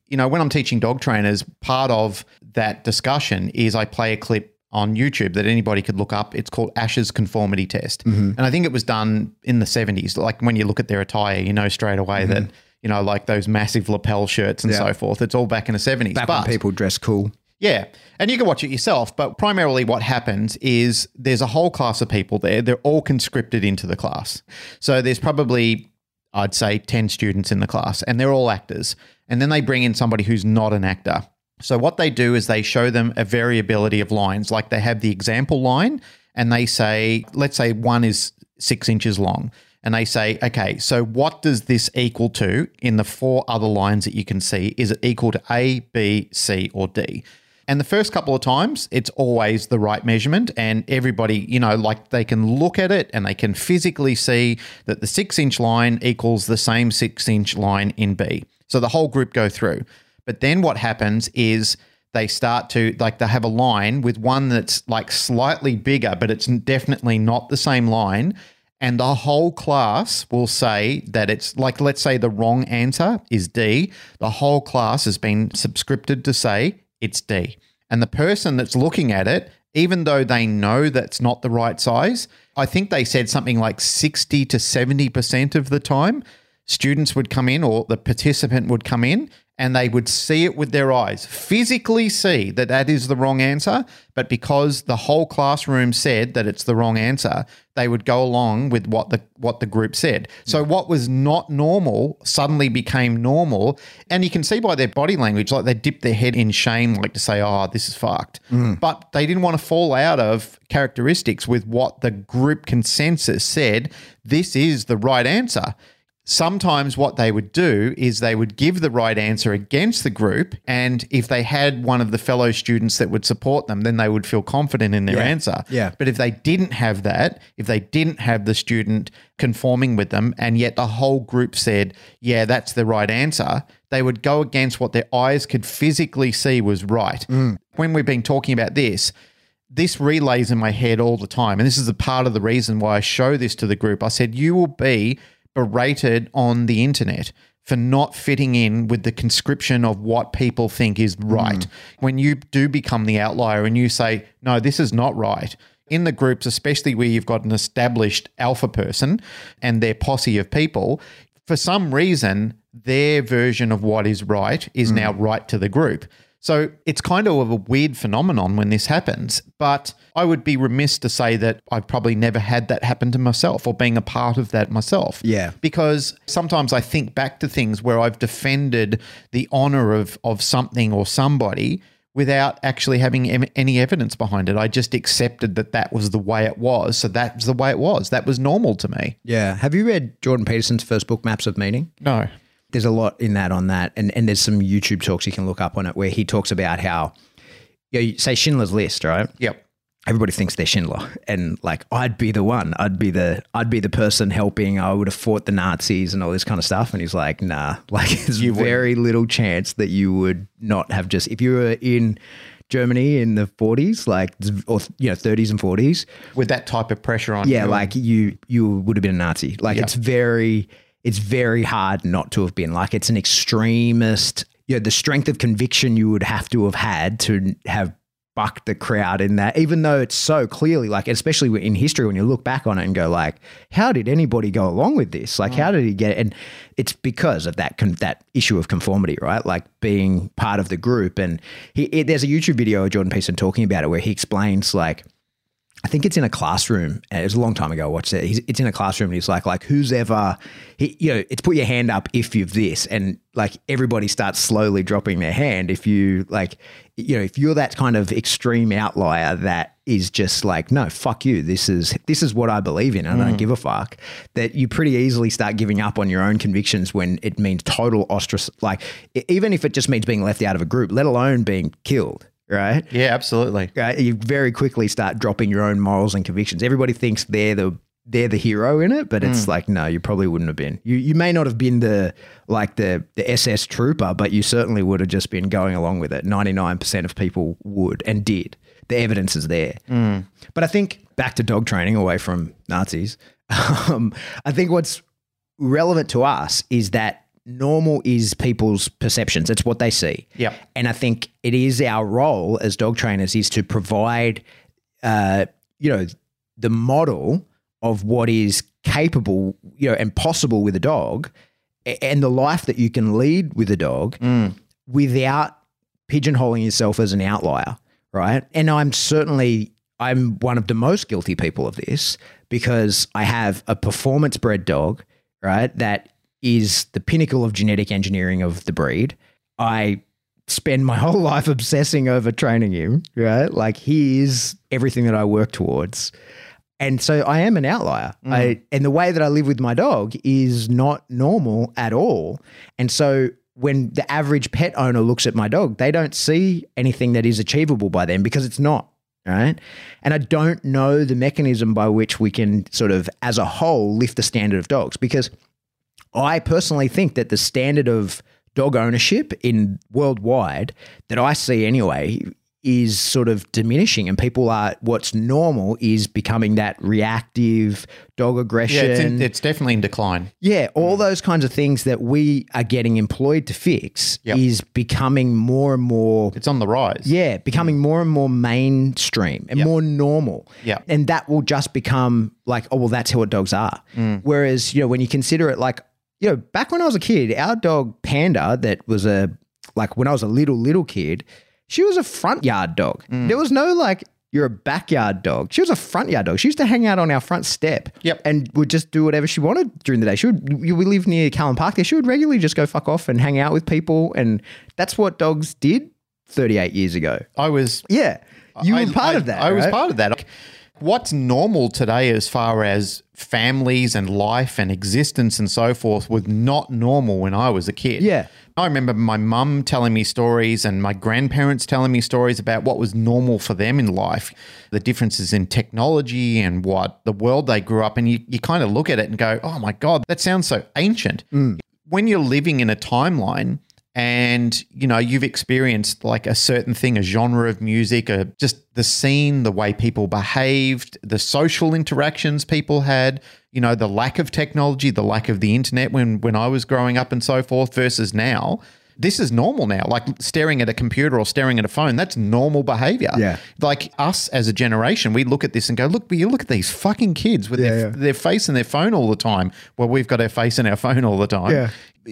You know, when I'm teaching dog trainers, part of that discussion is I play a clip on YouTube that anybody could look up. It's called Asch's conformity test. Mm-hmm. And I think it was done in the 70s. Like when you look at their attire, you know straight away that, mm-hmm. you know, like those massive lapel shirts and Yeah. so forth. It's all back in the 70s. Back but when people dress cool. yeah. And you can watch it yourself, but primarily what happens is there's a whole class of people there. They're all conscripted into the class. So there's probably, I'd say, 10 students in the class, and they're all actors. And then they bring in somebody who's not an actor. So what they do is they show them a variability of lines. Like they have the example line, and they say, let's say one is six inches long. And they say, okay, so what does this equal to in the four other lines that you can see? Is it equal to A, B, C, or D? And the first couple of times, it's always the right measurement. And everybody, you know, like they can look at it and they can physically see that the six inch line equals the same six inch line in B. So the whole group go through. But then what happens is they start to, like, they have a line with one that's like slightly bigger, but it's definitely not the same line. and the whole class will say that it's like, let's say the wrong answer is D, the whole class has been subscripted to say it's D. And the person that's looking at it, even though they know that's not the right size, I think they said something like 60 to 70% of the time, students would come in or the participant would come in and they would see it with their eyes, physically see that that is the wrong answer. But because the whole classroom said that it's the wrong answer, they would go along with what the what the group said. So what was not normal suddenly became normal, and you can see by their body language, like they dipped their head in shame, like to say, "Oh, this is fucked." Mm. But they didn't want to fall out of characteristics with what the group consensus said. This is the right answer sometimes what they would do is they would give the right answer against the group and if they had one of the fellow students that would support them then they would feel confident in their Yeah. answer Yeah. but if they didn't have that if they didn't have the student conforming with them and yet the whole group said yeah that's the right answer they would go against what their eyes could physically see was right mm. when we've been talking about this this relays in my head all the time. And this is a part of the reason why I show this to the group. I said, you will be berated on the internet for not fitting in with the conscription of what people think is right. Mm. When you do become the outlier and you say, no, this is not right. In the groups, especially where you've got an established alpha person and their posse of people, for some reason, their version of what is right is mm. now right to the group. So it's kind of a weird phenomenon when this happens, but I would be remiss to say that I've probably never had that happen to myself or being a part of that myself. Yeah. Because sometimes I think back to things where I've defended the honor of, of something or somebody without actually having any evidence behind it. I just accepted that that was the way it was. So that was the way it was. That was normal to me. Yeah. Have you read Jordan Peterson's first book, Maps of Meaning? No. There's a lot in that on that, and and there's some YouTube talks you can look up on it where he talks about how, you, know, you say Schindler's List, right? Yep. Everybody thinks they're Schindler, and like I'd be the one, I'd be the, I'd be the person helping. I would have fought the Nazis and all this kind of stuff. And he's like, nah, like there's You very little chance that you would not have just if you were in Germany in the 40s, like or you know 30s and 40s, With that type of pressure on yeah, you. like you you would have been a Nazi. Like Yeah. it's very it's very hard not to have been. Like it's an extremist. You know, the strength of conviction you would have to have had to have bucked the crowd in that, even though it's so clearly like, especially in history, when you look back on it and go like, how did anybody go along with this? Like, how mm. did he get? It? And it's because of that con- that issue of conformity, right? Like being part of the group. And he, it, there's a YouTube video of Jordan Peterson talking about it where he explains like. I think it's in a classroom. It was a long time ago. I watched it. He's, it's in a classroom, and he's like, like who's ever, he, you know, it's put your hand up if you've this, and like everybody starts slowly dropping their hand if you like, you know, if you're that kind of extreme outlier that is just like, no, fuck you. This is this is what I believe in. I don't give a fuck. That you pretty easily start giving up on your own convictions when it means total ostracism. Like even if it just means being left out of a group, let alone being killed. Right yeah, absolutely. right? You very quickly start dropping your own morals and convictions. Everybody thinks they're the they're the hero in it, but it's like no, you probably wouldn't have been. You you may not have been the like the the SS trooper, but you certainly would have just been going along with it. Ninety nine percent of people would and did. The evidence is there. But I think back to dog training, away from Nazis. Um, I think what's relevant to us is that normal is people's perceptions. It's what they see. Yep. And I think it is our role as dog trainers is to provide, uh, you know, the model of what is capable, you know, and possible with a dog, and the life that you can lead with a dog without pigeonholing yourself as an outlier, right? And I'm certainly I'm one of the most guilty people of this because I have a performance bred dog, right? That is the pinnacle of genetic engineering of the breed. I spend my whole life obsessing over training him, right? Like he is everything that I work towards. And so I am an outlier. Mm. I, and the way that I live with my dog is not normal at all. And so when the average pet owner looks at my dog, they don't see anything that is achievable by them because it's not. Right. And I don't know the mechanism by which we can sort of, as a whole, lift the standard of dogs because I personally think that the standard of dog ownership in worldwide that I see anyway is sort of diminishing and people are what's normal is becoming that reactive dog Yeah, aggression it's, in, it's definitely in decline. yeah, all those kinds of things that we are getting employed to fix Yep. is becoming more and more It's on the rise. yeah, becoming more and more mainstream and Yep. more normal. yeah And that will just become like, oh, well, that's how dogs are. Mm. Whereas, you know, when you consider it like, you know, back when I was a kid, our dog Panda, that was a, like when I was a little, little kid, she was a front yard dog. Mm. There was no like, you're a backyard dog. She was a front yard dog. She used to hang out on our front step. Yep. And would just do whatever she wanted during the day. She would, we live near Callan Park there. She would regularly just go fuck off and hang out with people. And that's what dogs did 38 years ago. I was Yeah. You I- were part I- of that. I was part of that. What's normal today as far as families and life and existence and so forth was not normal when I was a kid. Yeah. I remember my mum telling me stories and my grandparents telling me stories about what was normal for them in life, the differences in technology and what the world they grew up in. You, you kind of look at it and go, oh my God, that sounds so ancient. Mm. When you're living in a timeline, and you know you've experienced like a certain thing a genre of music or just the scene the way people behaved the social interactions people had you know the lack of technology the lack of the internet when when i was growing up and so forth versus now this is normal now like staring at a computer or staring at a phone that's normal behavior Yeah. like us as a generation we look at this and go look but you look at these fucking kids with their, Yeah, yeah. their face in their phone all the time well we've got our face in our phone all the time Yeah.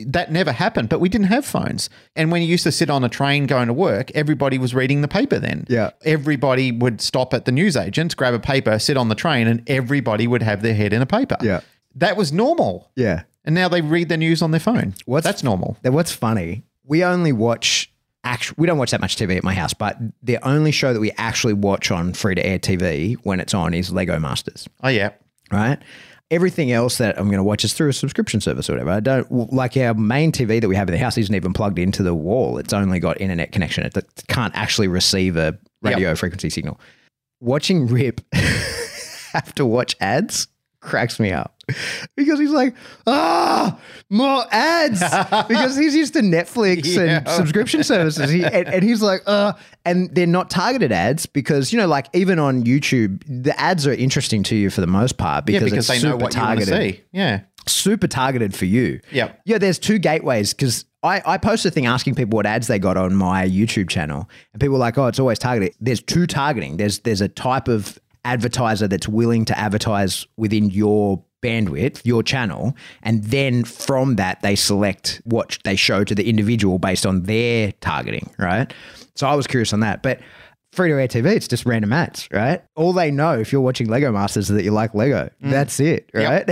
that never happened, but we didn't have phones. And when you used to sit on a train going to work, everybody was reading the paper then. Yeah. Everybody would stop at the newsagents, grab a paper, sit on the train, and everybody would have their head in a paper. Yeah. That was normal. Yeah. And now they read the news on their phone. What's- That's normal. What's funny, we only watch actual. We don't watch that much TV at my house, but the only show that we actually watch on free to air TV when it's on is Lego Masters, Oh, yeah. right? Everything else that I'm going to watch is through a subscription service or whatever. I don't like our main TV that we have in the house isn't even plugged into the wall. It's only got internet connection. It can't actually receive a radio frequency signal. Watching Rip have to watch ads cracks me up because he's like, ah, more ads because he's used to Netflix and subscription services. He, and, and he's like, uh, and they're not targeted ads because, you know, like even on YouTube, the ads are interesting to you for the most part Yeah, because, because it's they know super what you want targeted to see. Yeah. super targeted for you. Yeah. Yeah, there's two gateways because I, I posted a thing asking people what ads they got on my YouTube channel. And people were like, oh, it's always targeted. There's two targeting. There's there's a type of advertiser that's willing to advertise within your bandwidth, your channel, and then from that they select what they show to the individual based on their targeting, right? So I was curious on that. But free to air TV, it's just random ads, right? All they know if you're watching Lego Masters is that you like Lego. Mm. That's it, right?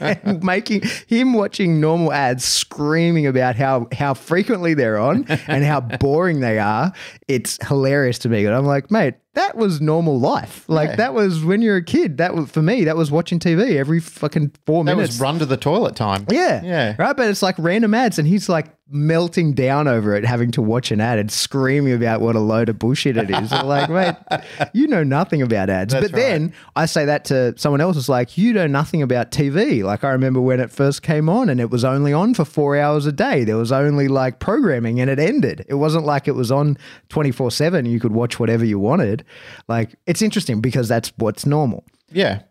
And Making him watching normal ads screaming about how how frequently they're on and how boring they are. It's hilarious to me. And I'm like, mate, that was normal life. Like Yeah. that was when you're a kid. That was for me. That was watching TV every fucking four That minutes. was run to the toilet time. Yeah. Yeah. Right. But it's like random ads, and he's like melting down over it, having to watch an ad and screaming about what a load of bullshit it is. Like, mate, you know nothing about ads. That's but then I say that to someone else, it's like, you know nothing about TV. Like, I remember when it first came on and it was only on for four hours a day. There was only like programming and it ended. It wasn't like it was on 24 7. You could watch whatever you wanted. Like, it's interesting because that's what's normal. Yeah.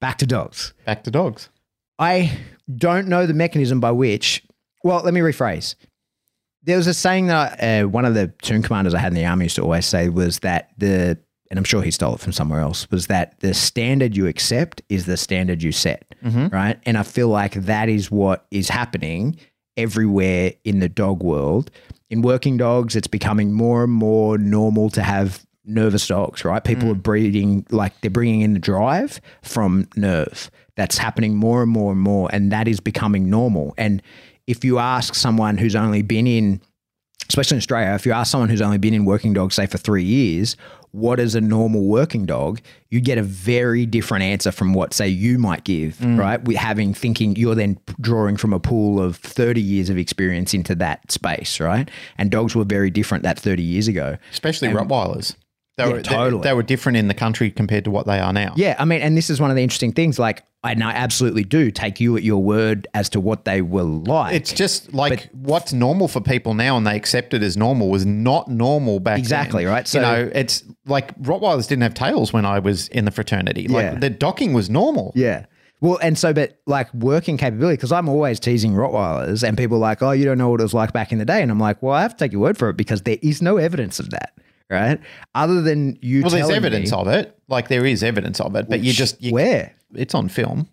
Back to dogs. Back to dogs. I don't know the mechanism by which. Well, let me rephrase. There was a saying that uh, one of the toon commanders I had in the army used to always say was that the, and I'm sure he stole it from somewhere else, was that the standard you accept is the standard you set, right? And I feel like that is what is happening everywhere in the dog world. In working dogs, it's becoming more and more normal to have nervous dogs, right? People are mm. breeding, like they're bringing in the drive from nerve. That's happening more and more and more. And that is becoming normal. And if you ask someone who's only been in, especially in Australia, if you ask someone who's only been in working dogs, say for three years, what is a normal working dog? You get a very different answer from what, say, you might give, mm. right? With having thinking, you're then drawing from a pool of 30 years of experience into that space, right? And dogs were very different that 30 years ago. Especially Rottweilers. They Yeah, were totally. They, were different in the country compared to what they are now. Yeah, I mean, and this is one of the interesting things. Like, and I absolutely do take you at your word as to what they were like. It's just like what's normal for people now, and they accept it as normal, was not normal back Exactly, then. right? So- you know, it's like Rottweilers didn't have tails when I was in the fraternity. Like Yeah. the docking was normal. Yeah. Well, and so, but like working capability, because I'm always teasing Rottweilers, and people are like, oh, you don't know what it was like back in the day. And I'm like, well, I have to take your word for it because there is no evidence of that, right? Other than you Well, there's evidence me, of it. Like there is evidence of it, but you just you, Where? it's on film.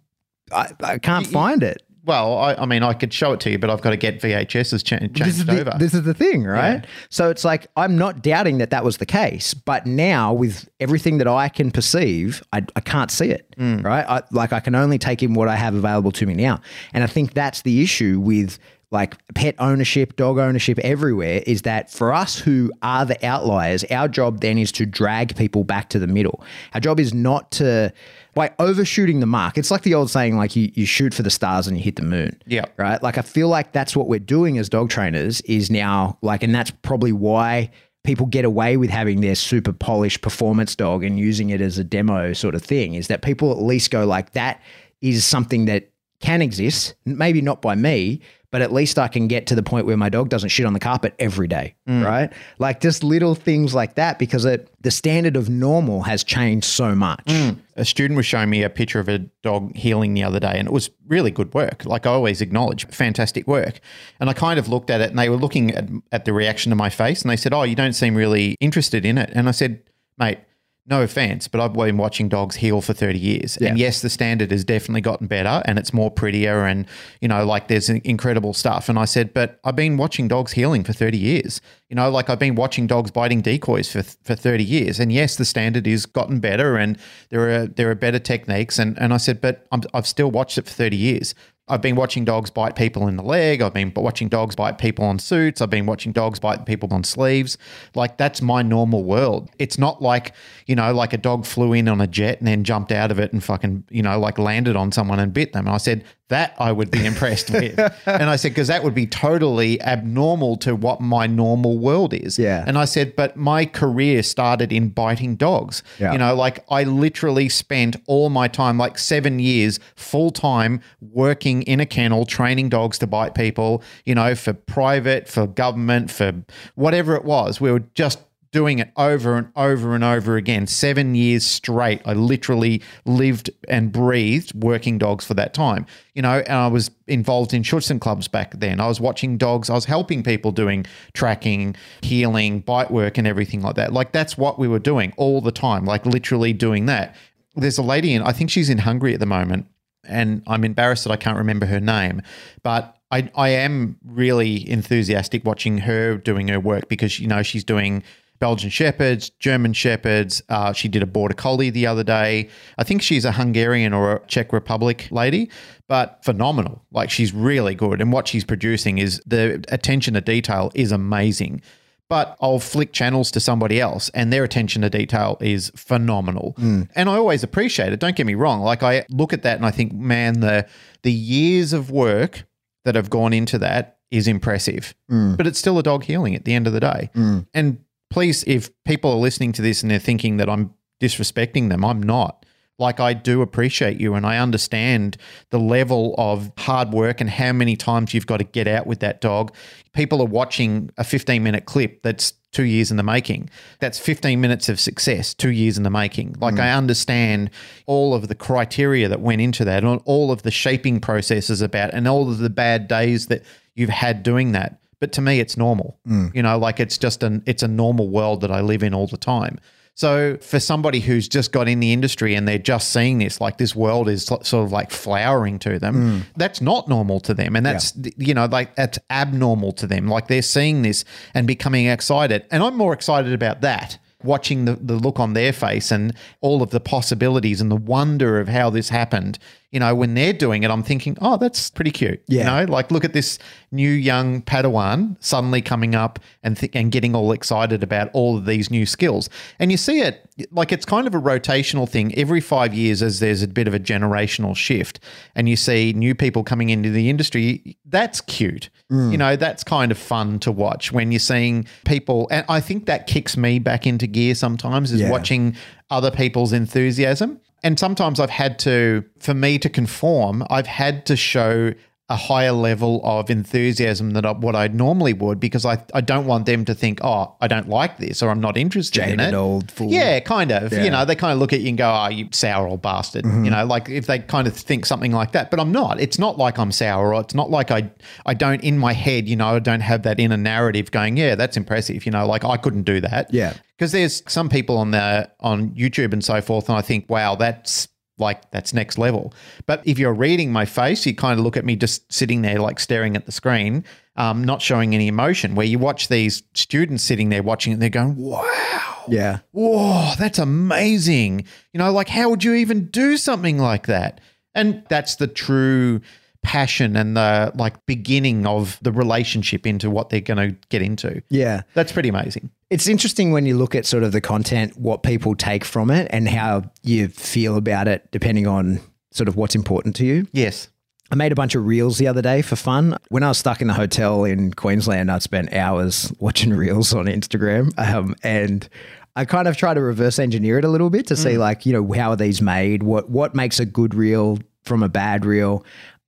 I, I can't find it. Well, I, I mean, I could show it to you, but I've got to get VHSs cha- changed This is, the, over. this is the thing, right? So it's like, I'm not doubting that that was the case, but now with everything that I can perceive, I, I can't see it, Mm. right? I, like, I can only take in what I have available to me now. And I think that's the issue with like pet ownership, dog ownership everywhere is that for us who are the outliers, our job then is to drag people back to the middle. Our job is not to like overshooting the mark. It's like the old saying, like you, you shoot for the stars and you hit the moon Yeah. right? Like I feel like that's what we're doing as dog trainers is now like, and that's probably why people get away with having their super polished performance dog and using it as a demo sort of thing. Is that people at least go like that is something that can exist, maybe not by me, but at least I can get to the point where my dog doesn't shit on the carpet every day, mm. right? Like just little things like that because it, the standard of normal has changed so much. Mm. a student was showing me a picture of a dog heeling the other day, and it was really good work. Like I always acknowledge, fantastic work. And I kind of looked at it, and they were looking at, at the reaction to my face, and they said, "Oh, you don't seem really interested in it." And I said, "Mate." No offense, but I've been watching dogs heel for 30 years. And yes, the standard has definitely gotten better and it's more prettier and, you know, like there's incredible stuff. And I said, but I've been watching dogs heeling for 30 years. You know, like I've been watching dogs biting decoys for, for 30 years. And yes, the standard is gotten better and there are there are better techniques. And, and I said, but I'm, I've still watched it for 30 years. I've been watching dogs bite people in the leg. I've been watching dogs bite people on suits. I've been watching dogs bite people on sleeves. Like that's my normal world. It's not like, you know, like a dog flew in on a jet and then jumped out of it and fucking, you know, like landed on someone and bit them. And I said, that I would be impressed with. And I said, because that would be totally abnormal to what my normal world is. Yeah. And I said, but my career started in biting dogs. Yeah. You know, like I literally spent all my time, like seven years full time, working in a kennel, training dogs to bite people, you know, for private, for government, for whatever it was. We were just doing it over and over and over again, seven years straight. I literally lived and breathed working dogs for that time, you know, and I was involved in Schutzhund clubs back then. I was watching dogs, I was helping people doing tracking, heeling, bite work, and everything like that. Like that's what we were doing all the time, like literally doing that. There's a lady in, I think she's in Hungary at the moment, and I'm embarrassed that I can't remember her name, but I, I am really enthusiastic watching her doing her work because, you know, she's doing Belgian Shepherds, German Shepherds. Uh, she did a Border Collie the other day. I think she's a Hungarian or a Czech Republic lady, but phenomenal. Like she's really good. And what she's producing is the attention to detail is amazing. But I'll flick channels to somebody else and their attention to detail is phenomenal. Hmm. And I always appreciate it. Don't get me wrong. Like I look at that and I think, man, the the years of work that have gone into that is impressive. Hmm. But it's still a dog heeling at the end of the day. Hmm. And please, if people are listening to this and they're thinking that I'm disrespecting them, I'm not. Like, I do appreciate you and I understand the level of hard work and how many times you've got to get out with that dog. People are watching a 15 minute clip that's two years in the making. That's 15 minutes of success, two years in the making. Like, mm. I understand all of the criteria that went into that and all of the shaping processes about and all of the bad days that you've had doing that but to me it's normal. Mm. You know like it's just an it's a normal world that i live in all the time. So for somebody who's just got in the industry and they're just seeing this like this world is sort of like flowering to them mm. that's not normal to them. And that's you know like that's abnormal to them. Like they're seeing this and becoming excited. And i'm more excited about that watching the, the look on their face and all of the possibilities and the wonder of how this happened you know, when they're doing it, I'm thinking, oh, that's pretty cute. Yeah. You know, like look at this new young Padawan suddenly coming up and th- and getting all excited about all of these new skills. And you see it like it's kind of a rotational thing. Every five years, as there's a bit of a generational shift, and you see new people coming into the industry, that's cute. Mm. You know, that's kind of fun to watch when you're seeing people. And I think that kicks me back into gear sometimes is Yeah. watching other people's enthusiasm. And sometimes I've had to, for me to conform, I've had to show a higher level of enthusiasm than what I normally would because I, I don't want them to think, oh, I don't like this or I'm not interested in it. old fool. Yeah, kind of. Yeah. Mm-hmm. You know, they kind of look at you and go, oh, you sour old bastard. You know, like if they kind of think something like that. But I'm not. It's not like I'm sour or it's not like I I don't in my head, you know, I don't have that inner narrative going, yeah, that's impressive. You know, like I couldn't do that. Yeah. Because there's some people on the on YouTube and so forth, and I think, wow, that's like that's next level. But if you're reading my face, you kind of look at me just sitting there, like staring at the screen, um, not showing any emotion. Where you watch these students sitting there watching it, and they're going, wow, Yeah. whoa, that's amazing. You know, like how would you even do something like that? And that's the true passion and the like beginning of the relationship into what they're going to get into. Yeah. That's pretty amazing. It's interesting when you look at sort of the content, what people take from it, and how you feel about it, depending on sort of what's important to you. Yes. I made a bunch of reels the other day for fun. When I was stuck in the hotel in Queensland, I'd spent hours watching reels on Instagram. Um, and I kind of try to reverse engineer it a little bit to see like, you know, how are these made? What what makes a good reel from a bad reel?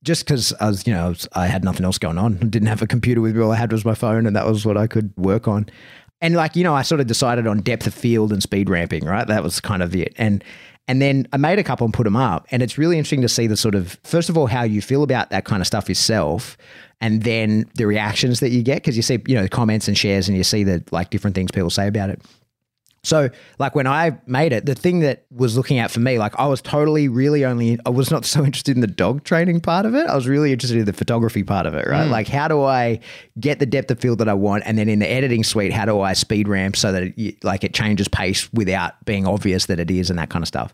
Just because I was, you know, I, had nothing else going on. Didn't have a computer with me. All I had was my phone, and that was what I could work on. And like, you know, I sort of decided on depth of field and speed ramping, right? That was kind of it. And and then I made a couple and put them up. And it's really interesting to see the sort of, first of all, how you feel about that kind of stuff yourself. And then the reactions that you get, because you see, you know, comments and shares and you see the like different things people say about it. So, like when I made it, the thing that was looking at for me, like I was totally, really only, I was not so interested in the dog training part of it. I was really interested in the photography part of it, right? Mm. Like, how do I get the depth of field that I want? And then in the editing suite, how do I speed ramp so that it, like it changes pace without being obvious that it is and that kind of stuff?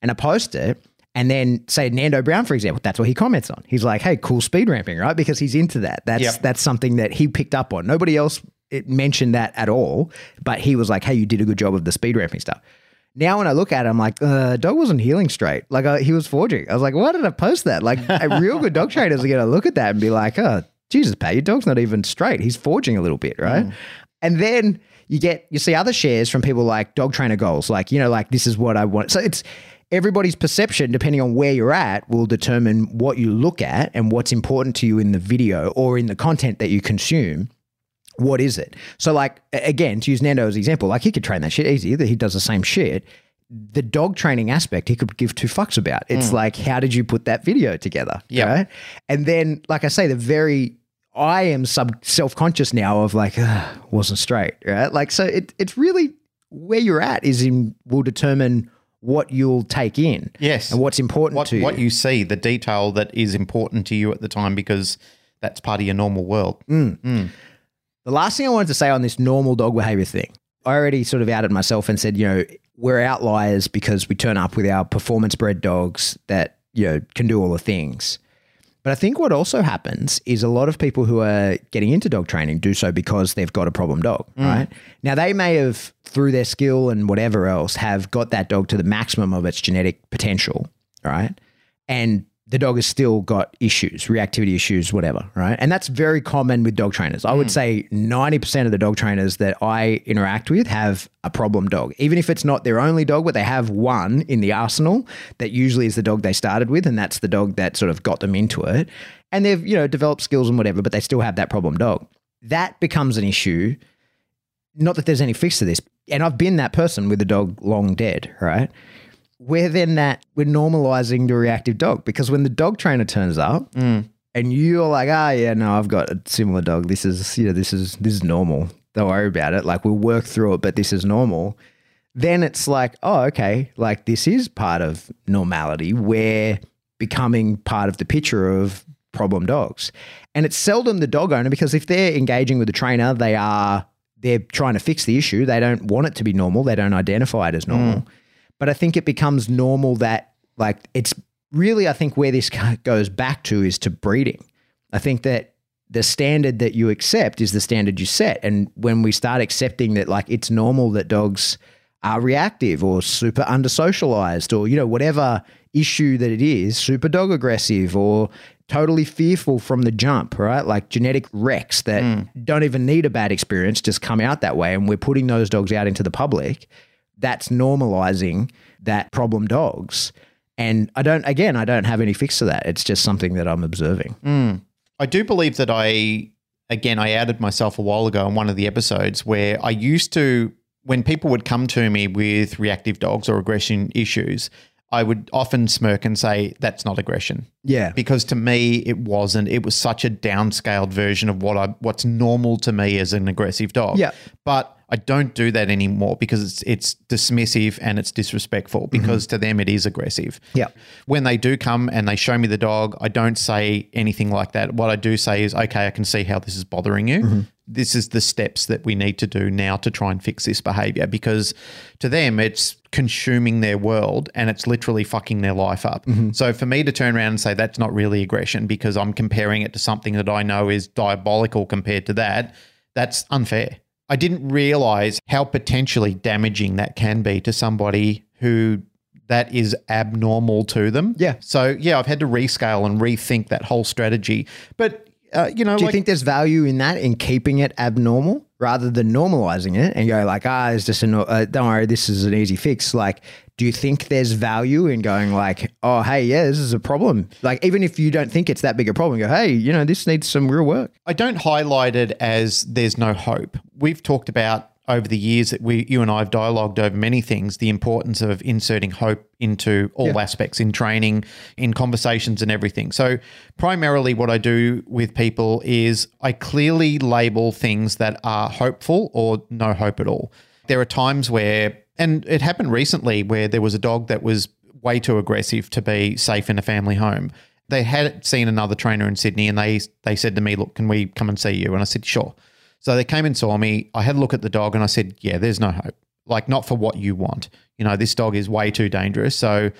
And I post it. And then say Nando Brown, for example, that's what he comments on. He's like, "Hey, cool speed ramping, right?" Because he's into that. That's Yep. that's something that he picked up on. Nobody else it mentioned that at all, but he was like, "Hey, you did a good job of the speed ramping stuff." Now, when I look at it, I'm like, uh, dog wasn't heeling straight. Like uh, he was forging. I was like, why did I post that? Like, a real good dog trainers are going to look at that and be like, oh, Jesus, Pat, your dog's not even straight. He's forging a little bit, right? And then you get you see other shares from people like dog trainer goals, like you know, like this is what I want. So it's everybody's perception, depending on where you're at, will determine what you look at and what's important to you in the video or in the content that you consume what is it? So, like, again, to use Nando as an example, like he could train that shit easy, that he does the same shit. The dog training aspect, he could give two fucks about. It's like, how did you put that video together? Yeah. Right? And then, like I say, the very, I am sub self conscious now of like, wasn't straight. Right? Like, so it, it's really where you're at is in, will determine what you'll take in. Yes. And what's important What to you. what you. see, the detail that is important to you at the time because that's part of your normal world. Mm. The last thing I wanted to say on this normal dog behavior thing, I already sort of outed myself and said, you know, we're outliers because we turn up with our performance bred dogs that, you know, can do all the things. But I think what also happens is a lot of people who are getting into dog training do so because they've got a problem dog, mm. right? Now, they may have, through their skill and whatever else, have got that dog to the maximum of its genetic potential, right? And the dog has still got issues, reactivity issues, whatever, right? And that's very common with dog trainers. I would hmm. say 90% of the dog trainers that I interact with have a problem dog. Even if it's not their only dog, but they have one in the arsenal that usually is the dog they started with, and that's the dog that sort of got them into it. And they've, you know, developed skills and whatever, but they still have that problem dog. That becomes an issue. Not that there's any fix to this. And I've been that person with a dog long dead, right? We're then that we're normalizing the reactive dog because when the dog trainer turns up and you're like, ah, yeah, no, I've got a similar dog. This is, you know, this is this is normal. Don't worry about it. Like we'll work through it, but this is normal. Then it's like, oh, okay, like this is part of normality. We're becoming part of the picture of problem dogs. And it's seldom the dog owner because if they're engaging with the trainer, they are they're trying to fix the issue. They don't want it to be normal. They don't identify it as normal. But I think it becomes normal that like it's really, I think where this goes back to is to breeding. I think that the standard that you accept is the standard you set. And when we start accepting that, like, it's normal that dogs are reactive or super under socialized or, you know, whatever issue that it is, super dog aggressive or totally fearful from the jump, right? Like genetic wrecks that hmm. don't even need a bad experience, just come out that way. And we're putting those dogs out into the public. That's normalizing that problem dogs. And I don't, again, I don't have any fix to that. It's just something that I'm observing. Mm. I do believe that I, again, I outed myself a while ago on one of the episodes where I used to, when people would come to me with reactive dogs or aggression issues, I would often smirk and say, that's not aggression. Yeah. Because to me, it wasn't. It was such a downscaled version of what I, what's normal to me as an aggressive dog. Yeah. But I don't do that anymore because it's it's dismissive and it's disrespectful mm-hmm. because to them it is aggressive. Yeah. When they do come and they show me the dog, I don't say anything like that. What I do say is, okay, I can see how this is bothering you. Mm-hmm. This is the steps that we need to do now to try and fix this behavior because to them it's consuming their world and it's literally fucking their life up. Mm-hmm. So for me to turn around and say that's not really aggression because I'm comparing it to something that I know is diabolical compared to that, that's unfair. I didn't realize how potentially damaging that can be to somebody who that is abnormal to them. Yeah. So yeah, I've had to rescale and rethink that whole strategy. But uh, you know, Do you like think there's value in that, in keeping it abnormal rather than normalizing it and go like, ah, it's just a, no- uh, don't worry, this is an easy fix. Like, do you think there's value in going like, oh, hey, yeah, this is a problem. Like, even if you don't think it's that big a problem, go, hey, you know, this needs some real work. I don't highlight it as there's no hope. We've talked about over the years that we, you and I have dialogued over many things, the importance of inserting hope into all aspects in training, in conversations, and everything. So, primarily, what I do with people is I clearly label things that are hopeful or no hope at all. There are times where, and it happened recently, where there was a dog that was way too aggressive to be safe in a family home they had seen another trainer in Sydney and they they said to me, "Look, can we come and see you?" And I said, "Sure." So they came and saw me. I had a look at the dog and I said, "Yeah, there's no hope. Like not for what you want. You know, this dog is way too dangerous. So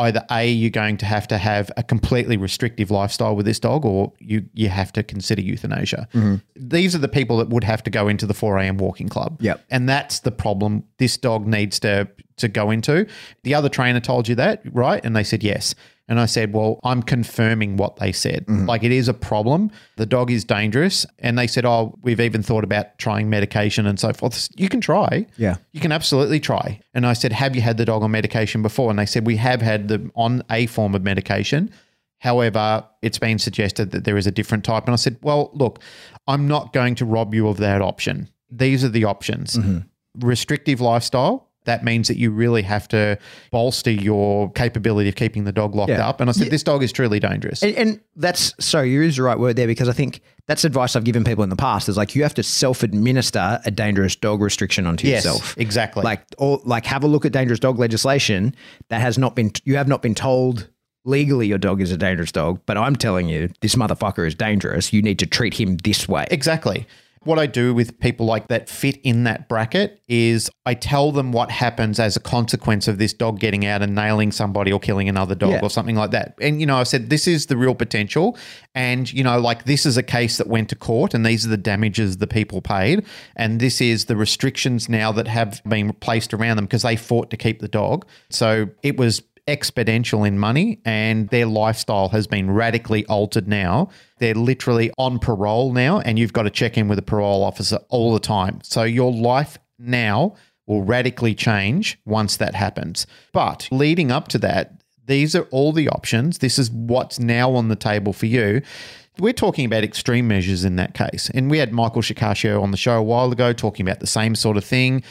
either A, you're going to have to have a completely restrictive lifestyle with this dog, or you you have to consider euthanasia. Mm-hmm. These are the people that would have to go into the 4 a.m. walking club. Yep. And that's the problem this dog needs to to go into. The other trainer told you that, right? And they said yes. And I said, Well, I'm confirming what they said. Mm-hmm. Like it is a problem. The dog is dangerous. And they said, Oh, we've even thought about trying medication and so forth. You can try. Yeah. You can absolutely try. And I said, Have you had the dog on medication before? And they said, We have had them on a form of medication. However, it's been suggested that there is a different type. And I said, Well, look, I'm not going to rob you of that option. These are the options mm-hmm. restrictive lifestyle. That means that you really have to bolster your capability of keeping the dog locked Yeah. up. And I said, This dog is truly dangerous. And, and that's so you use the right word there because I think that's advice I've given people in the past. Is like you have to self-administer a dangerous dog restriction onto Yes, yourself. exactly. Like or like have a look at dangerous dog legislation that has not been you have not been told legally your dog is a dangerous dog, but I'm telling you this motherfucker is dangerous. You need to treat him this way. Exactly. What I do with people like that fit in that bracket is I tell them what happens as a consequence of this dog getting out and nailing somebody or killing another dog Yeah. or something like that. And, you know, I said, this is the real potential. And, you know, like this is a case that went to court and these are the damages the people paid. And this is the restrictions now that have been placed around them because they fought to keep the dog. So it was exponential in money and their lifestyle has been radically altered now. They're literally on parole now and you've got to check in with a parole officer all the time. So your life now will radically change once that happens. But leading up to that, these are all the options. This is what's now on the table for you. We're talking about extreme measures in that case. And we had Michael Shikashio on the show a while ago talking about the same sort of thing.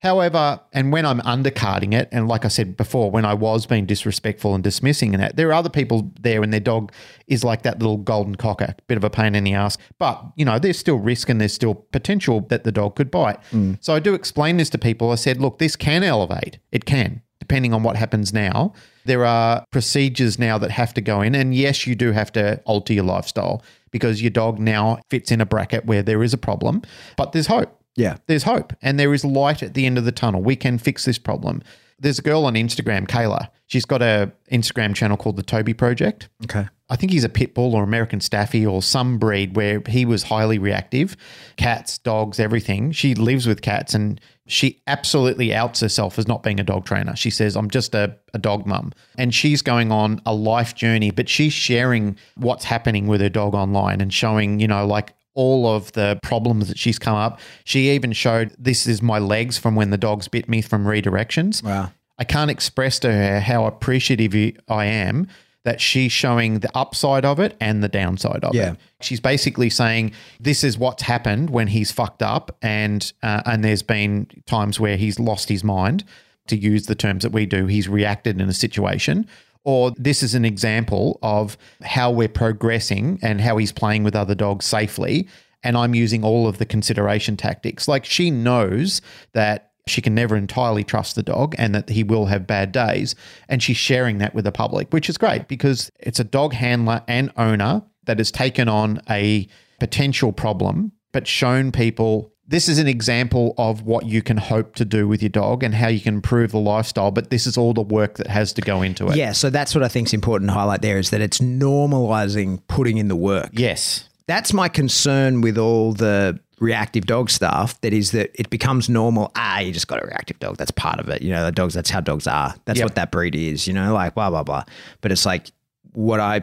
However, and when I'm undercarding it, and like I said before, when I was being disrespectful and dismissing and that, there are other people there and their dog is like that little golden cocker, bit of a pain in the ass. But, you know, there's still risk and there's still potential that the dog could bite. Mm. So I do explain this to people. I said, look, this can elevate. It can, depending on what happens now. There are procedures now that have to go in. And yes, you do have to alter your lifestyle because your dog now fits in a bracket where there is a problem, but there's hope Yeah. there's hope and there is light at the end of the tunnel. We can fix this problem. There's a girl on Instagram, Kayla. She's got a Instagram channel called the Toby Project. Okay. I think he's a pit bull or American Staffy or some breed where he was highly reactive. Cats, dogs, everything. She lives with cats and she absolutely outs herself as not being a dog trainer. She says, I'm just a, a dog mum. And she's going on a life journey, but she's sharing what's happening with her dog online and showing, you know, like all of the problems that she's come up. She even showed this is my legs from when the dogs bit me from redirections. Wow. I can't express to her how appreciative I am that she's showing the upside of it and the downside of Yeah. it. She's basically saying this is what's happened when he's fucked up, and uh, and there's been times where he's lost his mind. To use the terms that we do, he's reacted in a situation. Or this is an example of how we're progressing and how he's playing with other dogs safely. And I'm using all of the consideration tactics. Like she knows that she can never entirely trust the dog and that he will have bad days. And she's sharing that with the public, which is great because it's a dog handler and owner that has taken on a potential problem, but shown people this is an example of what you can hope to do with your dog and how you can improve the lifestyle. But this is all the work that has to go into it. Yeah, so that's what I think is important to highlight there is that it's normalizing putting in the work. Yes. That's my concern with all the reactive dog stuff. That is that it becomes normal. Ah, you just got a reactive dog. That's part of it. You know, the dogs. That's how dogs are. That's Yep. what that breed is. You know, like blah blah blah. But it's like what I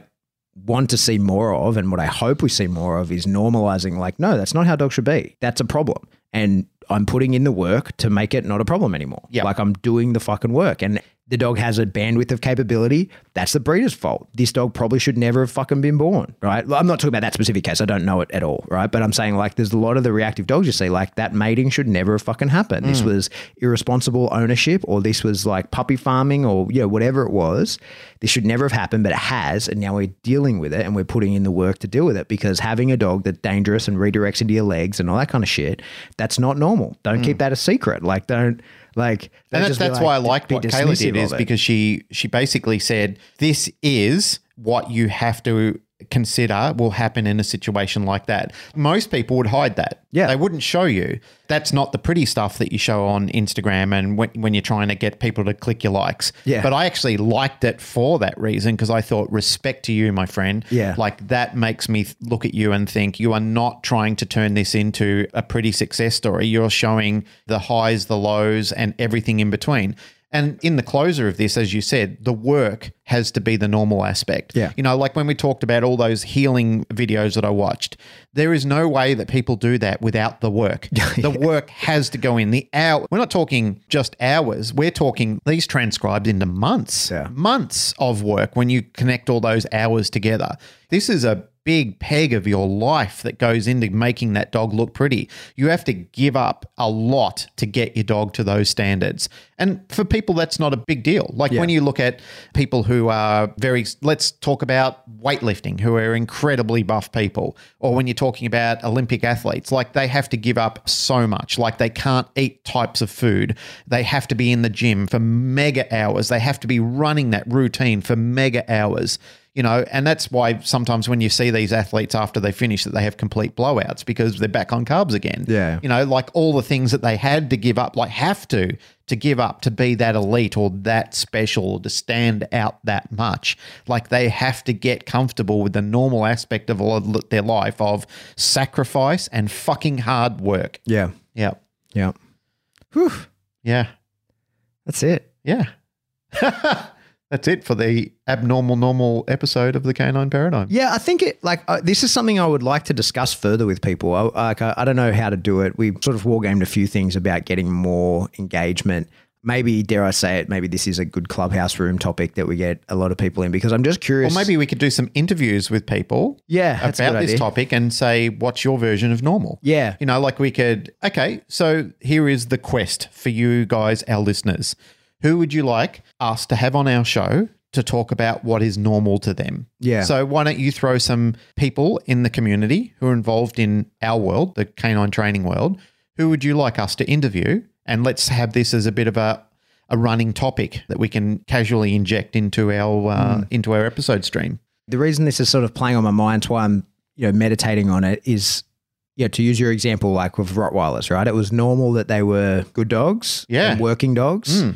want to see more of, and what I hope we see more of, is normalizing. Like, no, that's not how dogs should be. That's a problem, and I'm putting in the work to make it not a problem anymore. Yeah. like I'm doing the fucking work, and the dog has a bandwidth of capability. That's the breeder's fault. This dog probably should never have fucking been born, right? I'm not talking about that specific case. I don't know it at all, right? But I'm saying like there's a lot of the reactive dogs you see, like that mating should never have fucking happened. This hmm. was irresponsible ownership, or this was like puppy farming, or you know whatever it was. This should never have happened, but it has, and now we're dealing with it, and we're putting in the work to deal with it because having a dog that's dangerous and redirects into your legs and all that kind of shit, that's not normal. Don't hmm. keep that a secret. Like don't. Like, and that's, that's like- why I like what Kayla did is it. because she she basically said this is what you have to consider will happen in a situation like that. Most people would hide that. Yeah. They wouldn't show you. That's not the pretty stuff that you show on Instagram and when, when you're trying to get people to click your likes. Yeah. But I actually liked it for that reason because I thought respect to you, my friend. Yeah. Like that makes me look at you and think you are not trying to turn this into a pretty success story. You're showing the highs, the lows, and everything in between. And in the closer of this, as you said, the work has to be the normal aspect. Yeah. You know, like when we talked about all those heeling videos that I watched, there is no way that people do that without the work. The work has to go in. The hour we're not talking just hours, we're talking these transcribed into months. Yeah. Months of work when you connect all those hours together. This is a big peg of your life that goes into making that dog look pretty. You have to give up a lot to get your dog to those standards. And for people, that's not a big deal. Like when you look at people who are very, let's talk about weightlifting, who are incredibly buff people, or when you're talking about Olympic athletes, like they have to give up so much. Like they can't eat types of food. They have to be in the gym for mega hours. They have to be running that routine for mega hours you know, and that's why sometimes when you see these athletes after they finish that they have complete blowouts because they're back on carbs again. Yeah. You know, like all the things that they had to give up, like have to to give up to be that elite or that special or to stand out that much. Like they have to get comfortable with the normal aspect of all of their life of sacrifice and fucking hard work. yeah, Yeah. yeah. Whew, Yeah. that's it. Yeah. That's it for the abnormal normal episode of the Canine Paradigm. Yeah, I think it like uh, this is something I would like to discuss further with people. I, like I, I don't know how to do it. We sort of wargamed a few things about getting more engagement. Maybe dare I say it? Maybe this is a good clubhouse room topic that we get a lot of people in because I'm just curious. Or maybe we could do some interviews with people Yeah, about this idea. topic and say, what's your version of normal? Yeah. You know, like we could, okay, so here is the quest for you guys, our listeners. Who would you like us to have on our show to talk about what is normal to them? Yeah. So why don't you throw some people in the community who are involved in our world, the canine training world? Who would you like us to interview? And let's have this as a bit of a a running topic that we can casually inject into our uh, into our episode stream. the reason this is sort of playing on my mind, why I'm you know meditating on it, is yeah to use your example like with Rottweilers, right? It was normal that they were good dogs, Yeah. and working dogs, Mm.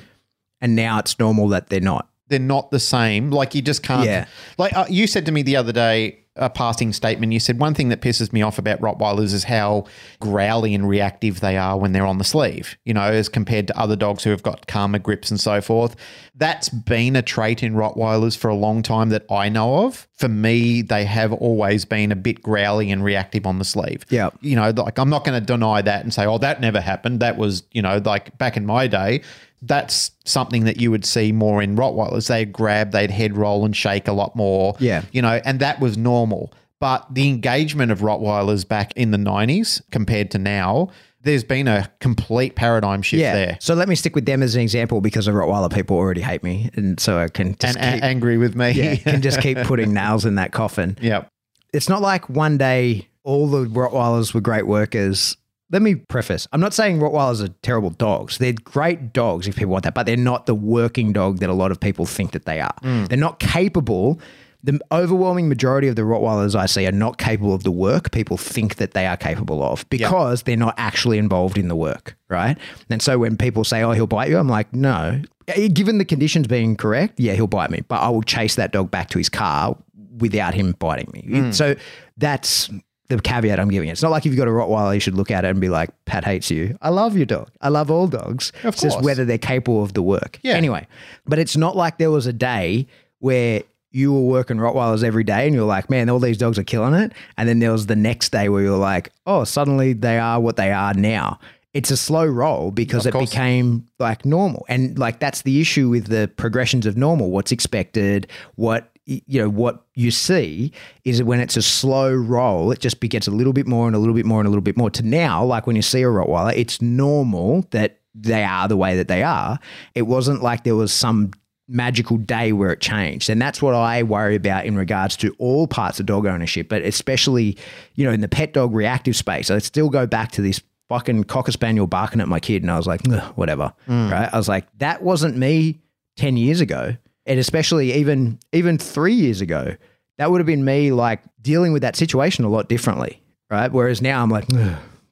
And now it's normal that they're not. they're not the same. Like you just can't. Yeah. Like uh, you said to me the other day, a passing statement. You said one thing that pisses me off about Rottweilers is how growly and reactive they are when they're on the sleeve. You know, as compared to other dogs who have got calmer grips and so forth. That's been a trait in Rottweilers for a long time that I know of. For me, they have always been a bit growly and reactive on the sleeve. Yeah. You know, like I'm not going to deny that and say, oh, that never happened. That was, you know, like back in my day, that's something that you would see more in Rottweilers. They'd grab, they'd head roll and shake a lot more. Yeah. You know, and that was normal. But the engagement of Rottweilers back in the 90s compared to now, there's been a complete paradigm shift Yeah. there. So let me stick with them as an example because the Rottweiler people already hate me, and so I can just And a- angry with me. yeah, can just keep putting nails in that coffin. yeah. It's not like one day all the Rottweilers were great workers. Let me preface: I'm not saying Rottweilers are terrible dogs. They're great dogs if people want that, but they're not the working dog that a lot of people think that they are. Mm. They're not capable. The overwhelming majority of the Rottweilers I see are not capable of the work people think that they are capable of because they're not actually involved in the work, right? And so when people say, "Oh, he'll bite you," I'm like, "No." Eh, given the conditions being correct, yeah, he'll bite me, but I will chase that dog back to his car without him biting me. Mm. So that's the caveat I'm giving. it. It's not like if you've got a Rottweiler, you should look at it and be like, Pat hates you. I love your dog. I love all dogs. Of it's just whether they're capable of the work. Yeah. Anyway, but it's not like there was a day where you were working Rottweilers every day and you're like, man, all these dogs are killing it. And then there was the next day where you're like, oh, suddenly they are what they are now. It's a slow roll because it course. became like normal. And like that's the issue with the progressions of normal. What's expected, what you know, what you see is that when it's a slow roll, it just gets a little bit more and a little bit more and a little bit more to now, like when you see a Rottweiler, it's normal that they are the way that they are. It wasn't like there was some magical day where it changed. And that's what I worry about in regards to all parts of dog ownership, but especially, you know, in the pet dog reactive space. I still go back to this fucking cocker spaniel barking at my kid and I was like, "Ugh, whatever. Mm. Right. I was like, that wasn't me 10 years ago. And especially even even three years ago, that would have been me like dealing with that situation a lot differently. Right. Whereas now I'm like,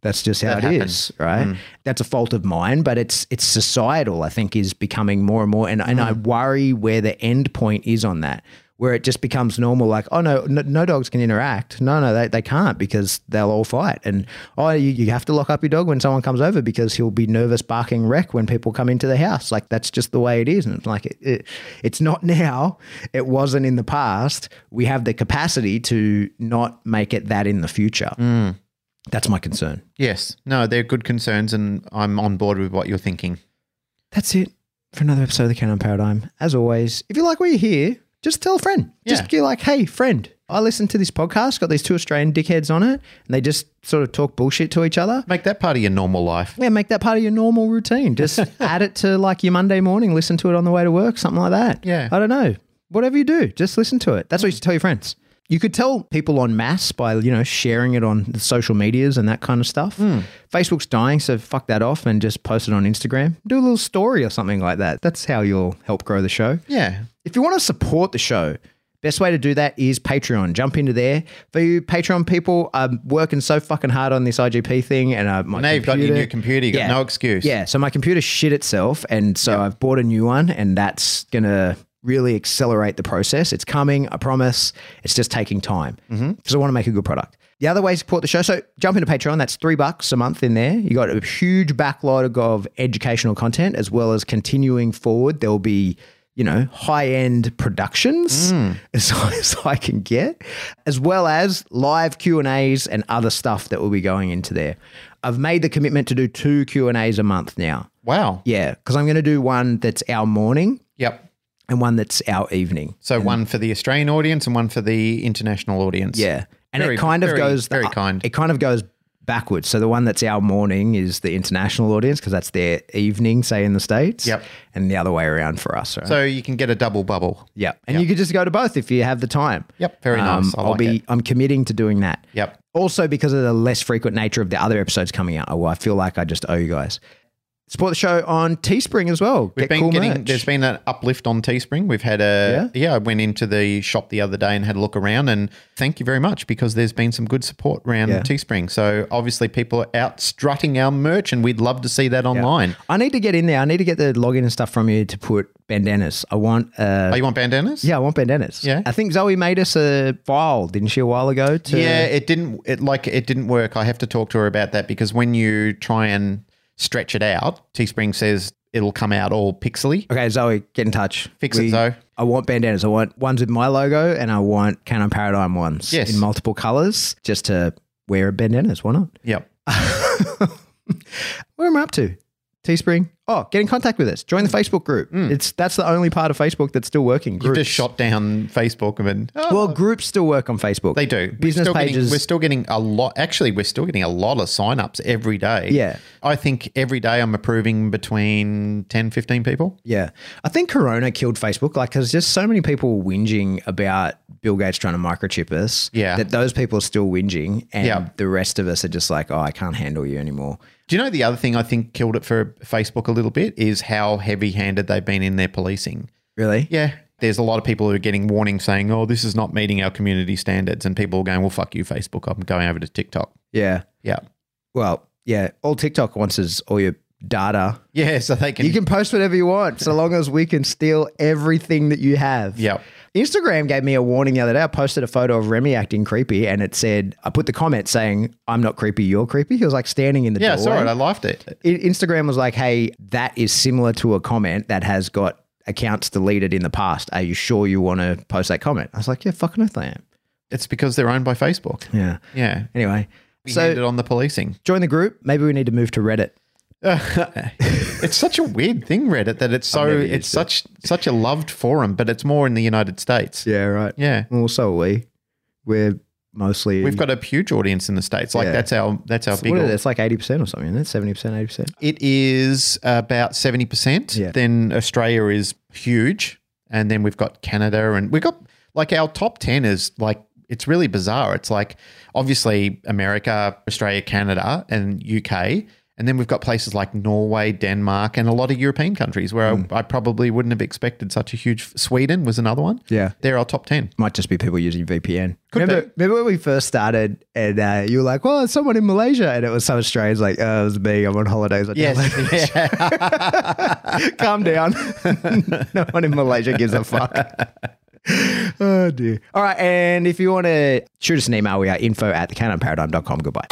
that's just how That it happens. is, right? Mm. That's a fault of mine, but it's it's societal. I think is becoming more and more, and and I mm. worry where the end point is on that, where it just becomes normal. Like, oh no, no, no dogs can interact. No, no, they, they can't because they'll all fight. And oh, you, you have to lock up your dog when someone comes over because he'll be nervous, barking wreck when people come into the house. Like that's just the way it is. And like it, it, it's not now. It wasn't in the past. We have the capacity to not make it that in the future. Mm. That's my concern. Yes. No, they're good concerns, and I'm on board with what you're thinking. That's it for another episode of the Canine Paradigm. As always, if you like what you hear, just tell a friend. Just Yeah. be like, hey, friend, I listened to this podcast, got these two Australian dickheads on it, and they just sort of talk bullshit to each other. Make that part of your normal life. Yeah, make that part of your normal routine. Just add it to like your Monday morning, listen to it on the way to work, something like that. Yeah. I don't know. Whatever you do, just listen to it. That's what you should tell your friends. You could tell people on mass by, you know, sharing it on the social medias and that kind of stuff. Hmm. Facebook's dying, so fuck that off and just post it on Instagram. Do a little story or something like that. That's how you'll help grow the show. Yeah. If you want to support the show, best way to do that is Patreon. Jump into there. For you Patreon people, I'm working so fucking hard on this IGP thing, and uh, my Now you've got your new computer. You got Yeah. no excuse. Yeah, so my computer shit itself, and so I've bought a new one, and that's gonna really accelerate the process. It's coming, I promise. It's just taking time mm-hmm. because I want to make a good product. The other way to support the show, so jump into Patreon. That's three bucks a month in there. You got a huge backlog of educational content as well as continuing forward. There'll be you know high end productions mm. as high as I can get, as well as live Q and A's and other stuff that will be going into there. I've made the commitment to do two Q and A's a month now. Wow. Yeah, because I'm going to do one that's our morning Yep. And one that's our evening. So one for the Australian audience and one for the international audience. Yeah, and Very- it kind of very- goes very uh, kind. It kind of goes backwards. So the one that's our morning is the international audience because that's their evening, say in the states. Yep. and the other way around for us. Right? So you can get a double bubble. yeah, and you could just go to both if you have the time. Yep. Very nice. I Um, I'll like be. it. I'm committing to doing that. Yep. Also, because of the less frequent nature of the other episodes coming out, oh, I feel like I just owe you guys. Support the show on Teespring as well. We've Get been cool getting merch. there's been an uplift on Teespring. We've had a yeah? I went into the shop the other day and had a look around and thank you very much because there's been some good support around Yeah. Teespring. So obviously people are out strutting our merch and we'd love to see that online. I need to get in there. I need to get the login and stuff from you to put bandanas. I want. Uh, Oh, you want bandanas? yeah, I want bandanas. Yeah. I think Zoe made us a file, didn't she, a while ago? To, Yeah, it didn't. It like it didn't work. I have to talk to her about that because when you try and stretch it out, Teespring says it'll come out all pixely. Okay, Zoe, get in touch. Fix it, Zoe. I want bandanas. I want ones with my logo, and I want Canine Paradigm ones Yes. in multiple colors, just to wear bandanas. Why not? Yep. Where am I up to? Teespring. Oh, get in contact with us. Join the hmm. Facebook group. Hmm. It's that's the only part of Facebook that's still working. You've just shot down Facebook and oh, well, groups still work on Facebook. they do. Business we're pages. Getting, we're still getting a lot. Actually, we're still getting a lot of sign-ups every day. Yeah. I think every day I'm approving between 10, 15 people. Yeah. I think Corona killed Facebook. Like, there's just so many people whinging about Bill Gates trying to microchip us. Yeah. That those people are still whinging. And Yeah. the rest of us are just like, oh, I can't handle you anymore. Do you know the other thing I think killed it for Facebook a little bit is how heavy-handed they've been in their policing. Really? Yeah. There's a lot of people who are getting warnings saying, oh, this is not meeting our community standards. And people are going, well, fuck you, Facebook. I'm going over to TikTok. Yeah. Yeah. Well, yeah. All TikTok wants is all your data. Yeah. So they can. You can post whatever you want so long as we can steal everything that you have. Yep. Instagram gave me a warning the other day. I posted a photo of Remy acting creepy and it said, I put the comment saying, I'm not creepy, you're creepy. He was like standing in the door, Yeah, I saw it. I liked it. Instagram was like, hey, that is similar to a comment that has got accounts deleted in the past. Are you sure you want to post that comment? I was like, yeah, fucking oath I am. It's because they're owned by Facebook. Yeah. Yeah. Anyway, We so on the policing. join the group. Maybe we need to move to Reddit. it's such a weird thing, Reddit, that it's so it's such such a loved forum, but it's more in the United States. Yeah, right. Yeah. Well, so are we. We're mostly. We've got a huge audience in the States. Like Yeah. that's our that's our big what is It's like 80% or something, isn't it? 70%, 80%. It is about seventy percent. Yeah. Then Australia is huge, and then we've got Canada, and we've got like our top ten is like it's really bizarre. It's like obviously America, Australia, Canada, and UK. And then we've got places like Norway, Denmark, and a lot of European countries where Hmm. I, I probably wouldn't have expected such a huge. Sweden was another one. Yeah. They're our top 10. Might just be people using VPN. Could remember, be. remember when we first started and uh, you were like, well, it's someone in Malaysia. And it was some strange like, oh, it was me. I'm on holidays. I Yes. yeah. Calm down. no one in Malaysia gives a fuck. oh, dear. All right. And if you want to shoot us an email, we are info at thecanineparadigm.com. Goodbye.